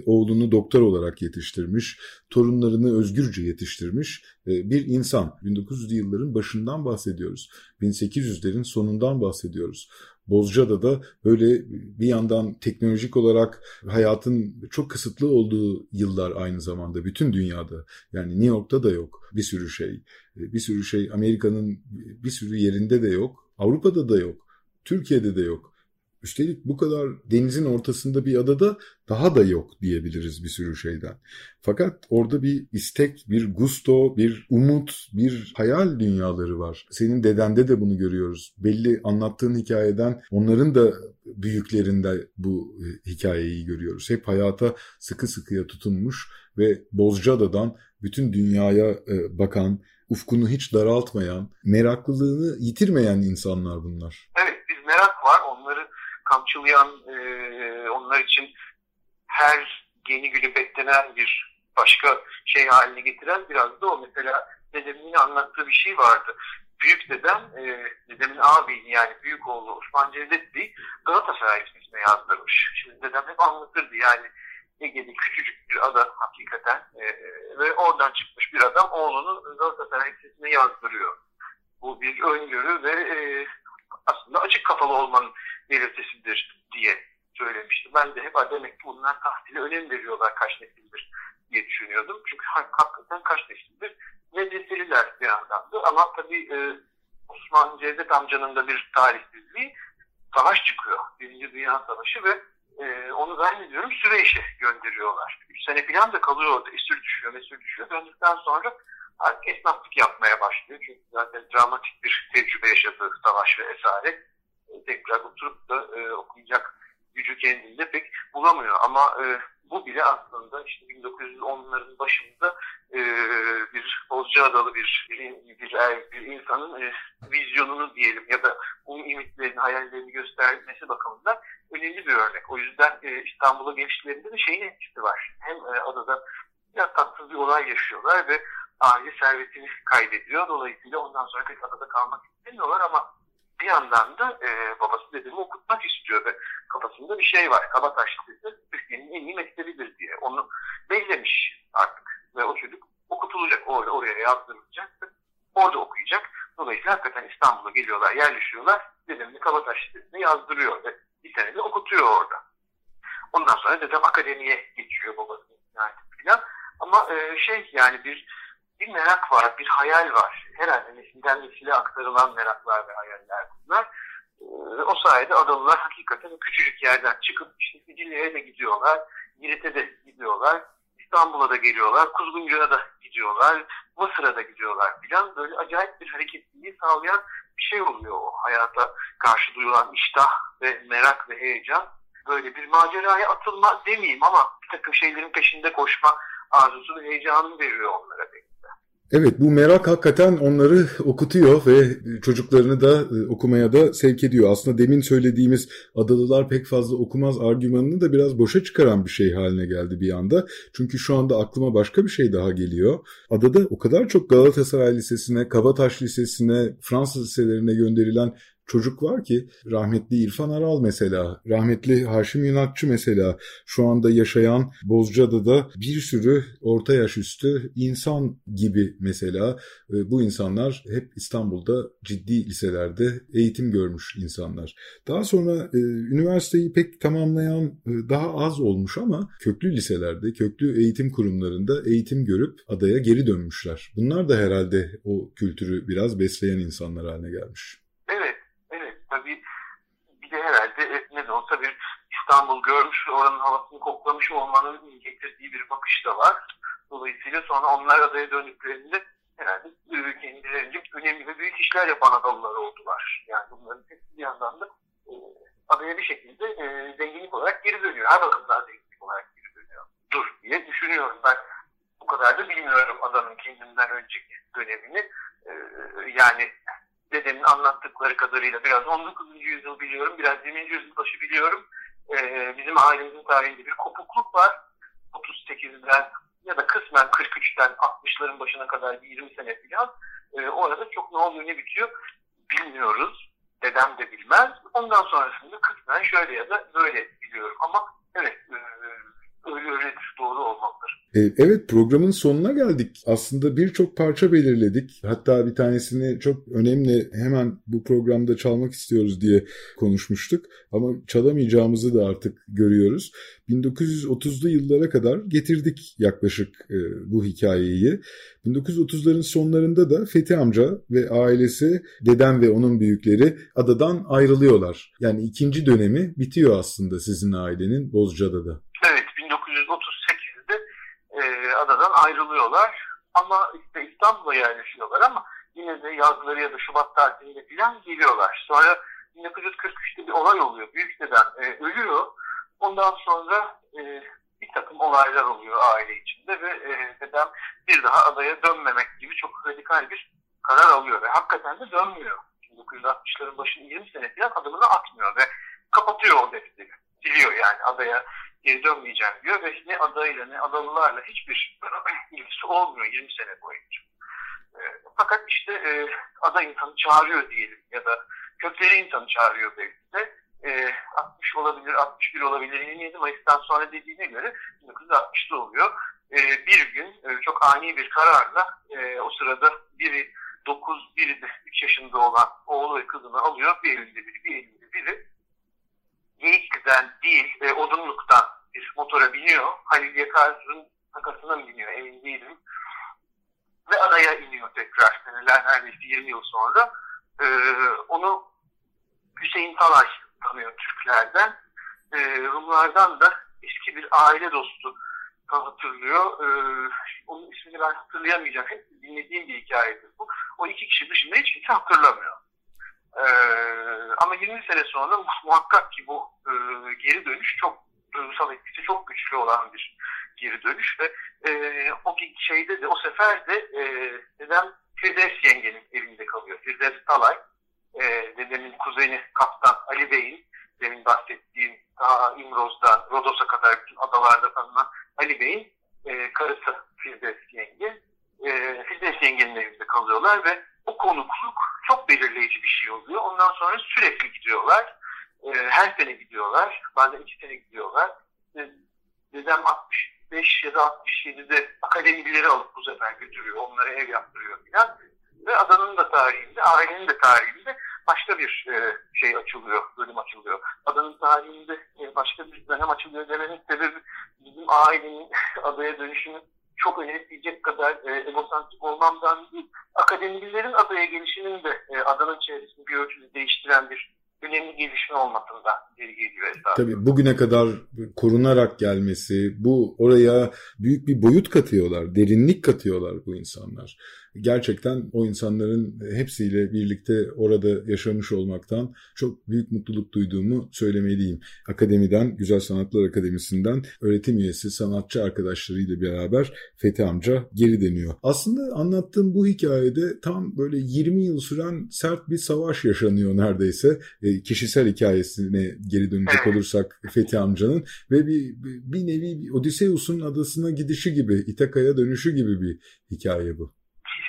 oğlunu doktor olarak yetiştirmiş, torunlarını özgürce yetiştirmiş bir insan. 1900'lü yılların başından bahsediyoruz. 1800'lerin sonundan bahsediyoruz. Bozcaada'da böyle bir yandan teknolojik olarak hayatın çok kısıtlı olduğu yıllar aynı zamanda bütün dünyada. Yani New York'ta da yok bir sürü şey. Bir sürü şey Amerika'nın bir sürü yerinde de yok. Avrupa'da da yok. Türkiye'de de yok. Üstelik bu kadar denizin ortasında bir adada daha da yok diyebiliriz bir sürü şeyden. Fakat orada bir istek, bir gusto, bir umut, bir hayal dünyaları var. Senin dedende de bunu görüyoruz. Belli anlattığın hikayeden onların da büyüklerinde bu e, hikayeyi görüyoruz. Hep hayata sıkı sıkıya tutunmuş ve Bozcaada'dan bütün dünyaya e, bakan, ufkunu hiç daraltmayan, meraklılığını yitirmeyen insanlar bunlar. Evet, bir merak var. Onları kamçılayan, e, onlar için her yeni günü beklenen bir başka şey haline getiren biraz da o. Mesela dedemin anlattığı bir şey vardı. Büyük dedem, e, dedemin abi yani büyük oğlu Osman Cevdet Bey Galatasaray ismine yazdırmış. Şimdi dedem hep anlatırdı yani Ege'de küçücük bir ada hakikaten e, ve oradan çıkmış bir adam oğlunu Galatasaray ismine yazdırıyor. Bu bir öngörü ve e, aslında açık kafalı olmanın belirtisidir diye söylemiştim. Ben de hep demek ki bunlar tahtile önem veriyorlar kaç nesildir diye düşünüyordum. Çünkü hakikaten kaç nesildir medreseliler bir yandan da. Ama tabii e, Osman Cevdet amcanın da bir tarihsizliği savaş çıkıyor. Birinci Dünya Savaşı ve e, onu zannediyorum Süveyş'e gönderiyorlar. Üç sene falan da kalıyor orada. Esir düşüyor, mesir düşüyor. Döndükten sonra esnaflık yapmaya başlıyor. Çünkü zaten dramatik bir tecrübe yaşadığı savaş ve esaret. E, tekrar oturup da e, okuyacak gücü kendinde pek bulamıyor. Ama e, bu bile aslında işte 1910'ların başında e, bir Bozcaadalı bir bir, bir, bir insanın e, vizyonunu diyelim ya da bu ümitlerini, hayallerini göstermesi bakımından önemli bir örnek. O yüzden e, İstanbul'a gelişlerinde de şeyin etkisi var. Hem e, adada biraz tatsız bir olay yaşıyorlar ve aile servetini kaybediyor. Dolayısıyla ondan sonra pek adada kalmak istemiyorlar ama bir yandan da e, babası dedemi okutmak istiyor ve kafasında bir şey var. Kabataş Lisesi Türkiye'nin en iyi mektebidir diye. Onu bellemiş artık ve o çocuk okutulacak. Orada oraya yazdırılacak. Orada okuyacak. Dolayısıyla hakikaten İstanbul'a geliyorlar, yerleşiyorlar. Dedemini Kabataş Lisesi'ne yazdırıyor ve bir senede okutuyor orada. Ondan sonra dedem akademiye geçiyor babasının yani falan. Ama e, şey yani bir bir merak var, bir hayal var. Herhalde nesilden nesile aktarılan meraklar ve hayaller bunlar. Ee, o sayede adalılar hakikaten küçücük yerden çıkıp işte Sicilya'ya da gidiyorlar, Girit'e de gidiyorlar, İstanbul'a da geliyorlar, Kuzguncu'ya da gidiyorlar, Mısır'a da gidiyorlar filan. Böyle acayip bir hareketliliği sağlayan bir şey oluyor o hayata karşı duyulan iştah ve merak ve heyecan. Böyle bir maceraya atılma demeyeyim ama bir takım şeylerin peşinde koşma arzusu ve heyecanını veriyor onlara belki. Evet bu merak hakikaten onları okutuyor ve çocuklarını da e, okumaya da sevk ediyor. Aslında demin söylediğimiz adalılar pek fazla okumaz argümanını da biraz boşa çıkaran bir şey haline geldi bir anda. Çünkü şu anda aklıma başka bir şey daha geliyor. Adada o kadar çok Galatasaray Lisesi'ne, Kabataş Lisesi'ne, Fransız liselerine gönderilen çocuk var ki rahmetli İrfan Aral mesela, rahmetli Haşim Yunakçı mesela şu anda yaşayan Bozcaada'da bir sürü orta yaş üstü insan gibi mesela bu insanlar hep İstanbul'da ciddi liselerde eğitim görmüş insanlar. Daha sonra e, üniversiteyi pek tamamlayan e, daha az olmuş ama köklü liselerde, köklü eğitim kurumlarında eğitim görüp adaya geri dönmüşler. Bunlar da herhalde o kültürü biraz besleyen insanlar haline gelmiş de herhalde e, ne de olsa bir İstanbul görmüş oranın havasını koklamış olmanın getirdiği bir bakış da var. Dolayısıyla sonra onlar adaya döndüklerinde herhalde kendilerince önemli ve büyük işler yapan adalılar oldular. Yani bunların hepsi bir yandan da e, adaya bir şekilde e, zenginlik olarak geri dönüyor. Her bakımdan zenginlik olarak geri dönüyor. Dur diye düşünüyorum ben. Bu kadar da bilmiyorum adanın kendinden önceki dönemini. E, yani dedemin anlattıkları kadarıyla biraz 19. yüzyıl biliyorum, biraz 20. yüzyıl başı biliyorum. E, bizim ailemizin tarihinde bir kopukluk var. 38'den ya da kısmen 43'ten 60'ların başına kadar bir 20 sene falan. E, o arada çok ne oluyor ne bitiyor bilmiyoruz. Dedem de bilmez. Ondan sonrasında kısmen şöyle ya da böyle biliyorum. Ama evet e, öyle öyledir doğru olmalıdır. E, evet programın sonuna geldik. Aslında birçok parça belirledik. Hatta bir tanesini çok önemli hemen bu programda çalmak istiyoruz diye konuşmuştuk. Ama çalamayacağımızı da artık görüyoruz. 1930'lu yıllara kadar getirdik yaklaşık e, bu hikayeyi. 1930'ların sonlarında da Fethi amca ve ailesi, dedem ve onun büyükleri adadan ayrılıyorlar. Yani ikinci dönemi bitiyor aslında sizin ailenin Bozcaada da. Evet 1938'de e, adadan ayrılıyorlar ama işte İstanbul'a yerleşiyorlar ama yine de yazları ya da Şubat tatilinde falan geliyorlar. Sonra 1943'te bir olay oluyor. Büyük dedem e, ölüyor. Ondan sonra e, bir takım olaylar oluyor aile içinde ve e, dedem bir daha adaya dönmemek gibi çok radikal bir karar alıyor ve hakikaten de dönmüyor. 1960'ların başında 20 sene falan adımını atmıyor ve kapatıyor o defteri. Siliyor yani adaya geri dönmeyeceğim diyor ve ne adayla ne adalılarla hiçbir ilgisi olmuyor 20 sene boyunca. E, fakat işte e, ada insanı çağırıyor diyelim ya da kökleri insanı çağırıyor belki de. E, 60 olabilir, 61 olabilir. 27 Mayıs'tan sonra dediğine göre 1960'da oluyor. E, bir gün e, çok ani bir kararla e, o sırada biri 9, biri de 3 yaşında olan oğlu ve kızını alıyor. Bir elinde biri, bir elinde biri. Geyikli'den değil, e, Odunluk'tan bir motora biniyor. Halil Yakar'ın takasına mı biniyor emin değilim. Ve adaya iniyor tekrar seneler neredeyse 20 yıl sonra. E, onu Hüseyin Talay tanıyor Türklerden. E, Rumlardan da eski bir aile dostu hatırlıyor. E, onun ismini ben hatırlayamayacağım. Hep dinlediğim bir hikayedir bu. O iki kişi dışında hiç kimse hatırlamıyor. E, ama 20 sene sonra muhakkak ki bu e, geri dönüş çok duygusal etkisi çok güçlü olan bir geri dönüş ve e, o şeyde de o sefer de e, dedem Firdevs yengenin evinde kalıyor. Firdevs Talay e, dedemin kuzeni kaptan Ali Bey'in demin bahsettiğim ta İmroz'dan Rodos'a kadar bütün adalarda tanınan Ali Bey'in e, karısı Firdevs yenge. E, Firdevs yengenin evinde kalıyorlar ve o konukluk çok belirleyici bir şey oluyor. Ondan sonra sürekli gidiyorlar. E, her sene gidiyorlar. Bazen iki sene gidiyorlar. E, dedem 65 ya da 67'de akademileri alıp bu sefer götürüyor. Onlara ev yaptırıyor falan. Ve adanın da tarihinde, ailenin de tarihinde başka bir e, şey açılıyor, bölüm açılıyor. Adanın tarihinde e, başka bir dönem açılıyor demenin sebebi bizim ailenin adaya dönüşünü çok önemleyecek kadar e, egosantrik olmamdan değil, akademilerin adaya gelişinin de e, adanın çevresini bir ölçüde değiştiren bir önemli gelişme olmasında geliyor esasında. Tabii bugüne kadar korunarak gelmesi, bu oraya büyük bir boyut katıyorlar, derinlik katıyorlar bu insanlar. Gerçekten o insanların hepsiyle birlikte orada yaşamış olmaktan çok büyük mutluluk duyduğumu söylemeliyim. Akademiden, Güzel Sanatlar Akademisi'nden öğretim üyesi sanatçı arkadaşlarıyla beraber Fethi amca geri dönüyor. Aslında anlattığım bu hikayede tam böyle 20 yıl süren sert bir savaş yaşanıyor neredeyse. E, kişisel hikayesine geri dönecek olursak Fethi amcanın ve bir, bir nevi Odysseus'un adasına gidişi gibi, İtaka'ya dönüşü gibi bir hikaye bu.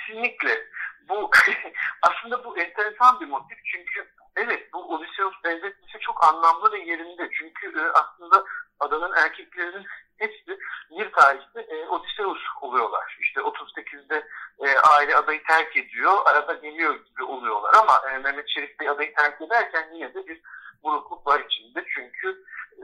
Kesinlikle. Bu aslında bu enteresan bir motif çünkü evet bu Odysseus benzetmesi çok anlamlı ve yerinde. Çünkü e, aslında adanın erkeklerinin hepsi bir tarihte e, Odysseus oluyorlar. İşte 38'de e, aile adayı terk ediyor, arada geliyor gibi oluyorlar ama e, Mehmet Şerif Bey adayı terk ederken yine de bir burukluk var içinde. Çünkü e,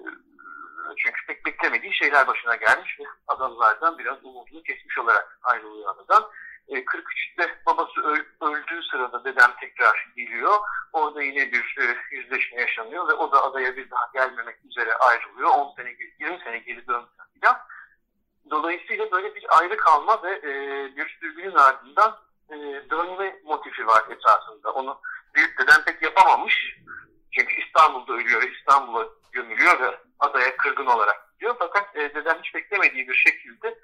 çünkü pek beklemediği şeyler başına gelmiş ve adalılardan biraz umudunu kesmiş olarak ayrılıyor adadan. 43'te babası öldüğü sırada dedem tekrar geliyor. Orada yine bir yüzleşme yaşanıyor ve o da adaya bir daha gelmemek üzere ayrılıyor. 10 sene, 20 sene geri dönüyor falan. Dolayısıyla böyle bir ayrı kalma ve bir sürgünün ardından dönme motifi var esasında. Onu büyük dedem pek yapamamış. Çünkü İstanbul'da ölüyor, İstanbul'a gömülüyor ve adaya kırgın olarak gidiyor. Fakat dedem hiç beklemediği bir şekilde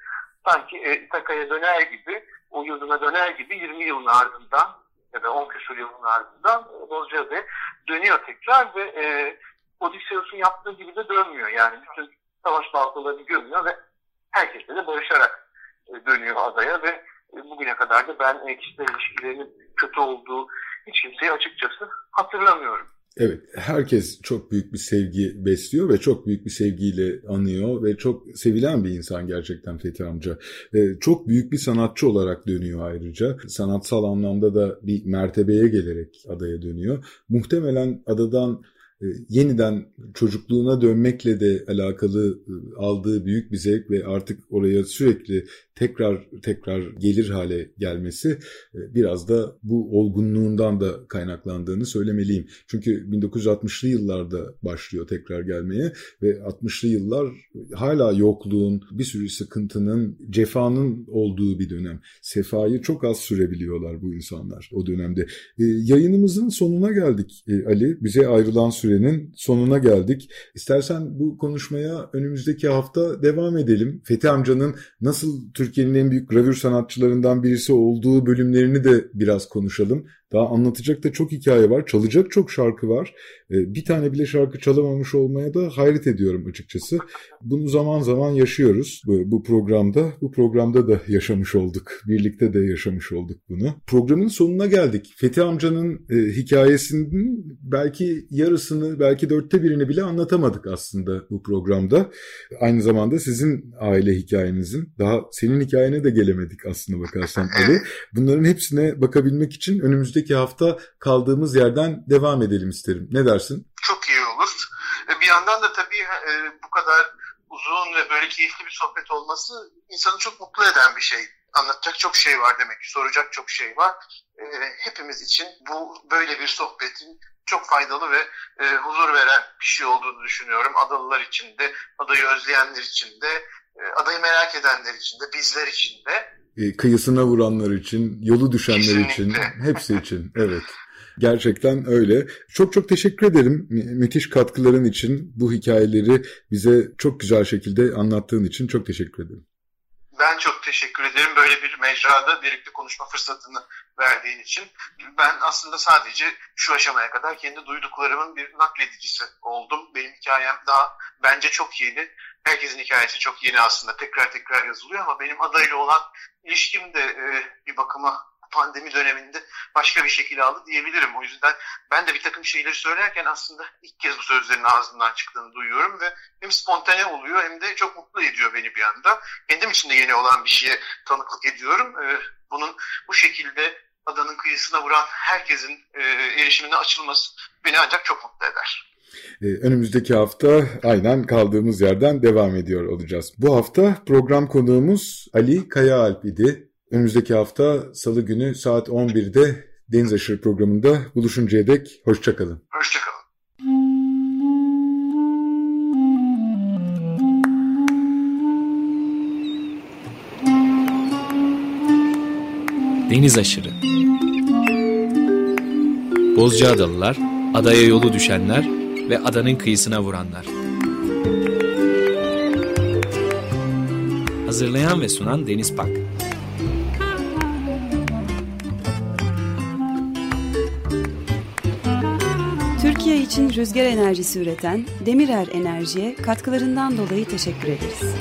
sanki e, İtaka'ya döner gibi, o yurduna döner gibi 20 yılın ardından ya da 10 küsur yılın ardından yapıyorlar ve e, Odysseus'un yaptığı gibi de dönmüyor. Yani bütün savaş baltalarını gömüyor ve herkesle de barışarak e, dönüyor adaya ve e, bugüne kadar da ben e, kişisel ilişkilerinin kötü olduğu hiç kimseyi açıkçası hatırlamıyorum. Evet, herkes çok büyük bir sevgi besliyor ve çok büyük bir sevgiyle anıyor ve çok sevilen bir insan gerçekten Fethi amca. Ee, çok büyük bir sanatçı olarak dönüyor ayrıca. Sanatsal anlamda da bir mertebeye gelerek adaya dönüyor. Muhtemelen adadan yeniden çocukluğuna dönmekle de alakalı e, aldığı büyük bir zevk ve artık oraya sürekli tekrar tekrar gelir hale gelmesi e, biraz da bu olgunluğundan da kaynaklandığını söylemeliyim. Çünkü 1960'lı yıllarda başlıyor tekrar gelmeye ve 60'lı yıllar hala yokluğun, bir sürü sıkıntının, cefanın olduğu bir dönem. Sefayı çok az sürebiliyorlar bu insanlar o dönemde. E, yayınımızın sonuna geldik e, Ali. Bize ayrılan sürenin sonuna geldik. İstersen bu konuşmaya önümüzdeki hafta devam edelim. Fethi amcanın nasıl Türk Türkiye'nin en büyük gravür sanatçılarından birisi olduğu bölümlerini de biraz konuşalım. Daha anlatacak da çok hikaye var. Çalacak çok şarkı var. Ee, bir tane bile şarkı çalamamış olmaya da hayret ediyorum açıkçası. Bunu zaman zaman yaşıyoruz bu, programda. Bu programda da yaşamış olduk. Birlikte de yaşamış olduk bunu. Programın sonuna geldik. Fethi amcanın e, hikayesinin belki yarısını, belki dörtte birini bile anlatamadık aslında bu programda. Aynı zamanda sizin aile hikayenizin, daha senin hikayene de gelemedik aslında bakarsan Ali. Bunların hepsine bakabilmek için önümüzdeki hafta kaldığımız yerden devam edelim isterim. Ne dersin? Çok iyi olur. E, bir yandan da tabii e, bu kadar uzun ve böyle keyifli bir sohbet olması insanı çok mutlu eden bir şey. Anlatacak çok şey var demek ki, soracak çok şey var. E, hepimiz için bu böyle bir sohbetin çok faydalı ve huzur veren bir şey olduğunu düşünüyorum. Adalılar için de, adayı özleyenler için de, adayı merak edenler için de, bizler için de. Kıyısına vuranlar için, yolu düşenler Kesinlikle. için, hepsi için. Evet. Gerçekten öyle. Çok çok teşekkür ederim müthiş katkıların için. Bu hikayeleri bize çok güzel şekilde anlattığın için çok teşekkür ederim. Ben çok teşekkür ederim böyle bir mecrada birlikte konuşma fırsatını verdiğin için. Ben aslında sadece şu aşamaya kadar kendi duyduklarımın bir nakledicisi oldum. Benim hikayem daha bence çok yeni. Herkesin hikayesi çok yeni aslında tekrar tekrar yazılıyor ama benim adayla olan ilişkim de e, bir bakıma pandemi döneminde başka bir şekilde aldı diyebilirim. O yüzden ben de bir takım şeyleri söylerken aslında ilk kez bu sözlerin ağzından çıktığını duyuyorum ve hem spontane oluyor hem de çok mutlu ediyor beni bir anda. Kendim için de yeni olan bir şeye tanıklık ediyorum. Ee, bunun bu şekilde adanın kıyısına vuran herkesin e, erişimine açılması beni ancak çok mutlu eder. Ee, önümüzdeki hafta aynen kaldığımız yerden devam ediyor olacağız. Bu hafta program konuğumuz Ali Kayaalp idi. Önümüzdeki hafta salı günü saat 11'de Deniz Aşırı programında buluşuncaya dek hoşçakalın. Hoşçakalın. Deniz Aşırı Bozcaadalılar, adaya yolu düşenler ve adanın kıyısına vuranlar. Hazırlayan ve sunan Deniz Pak. Türkiye için rüzgar enerjisi üreten Demirer Enerji'ye katkılarından dolayı teşekkür ederiz.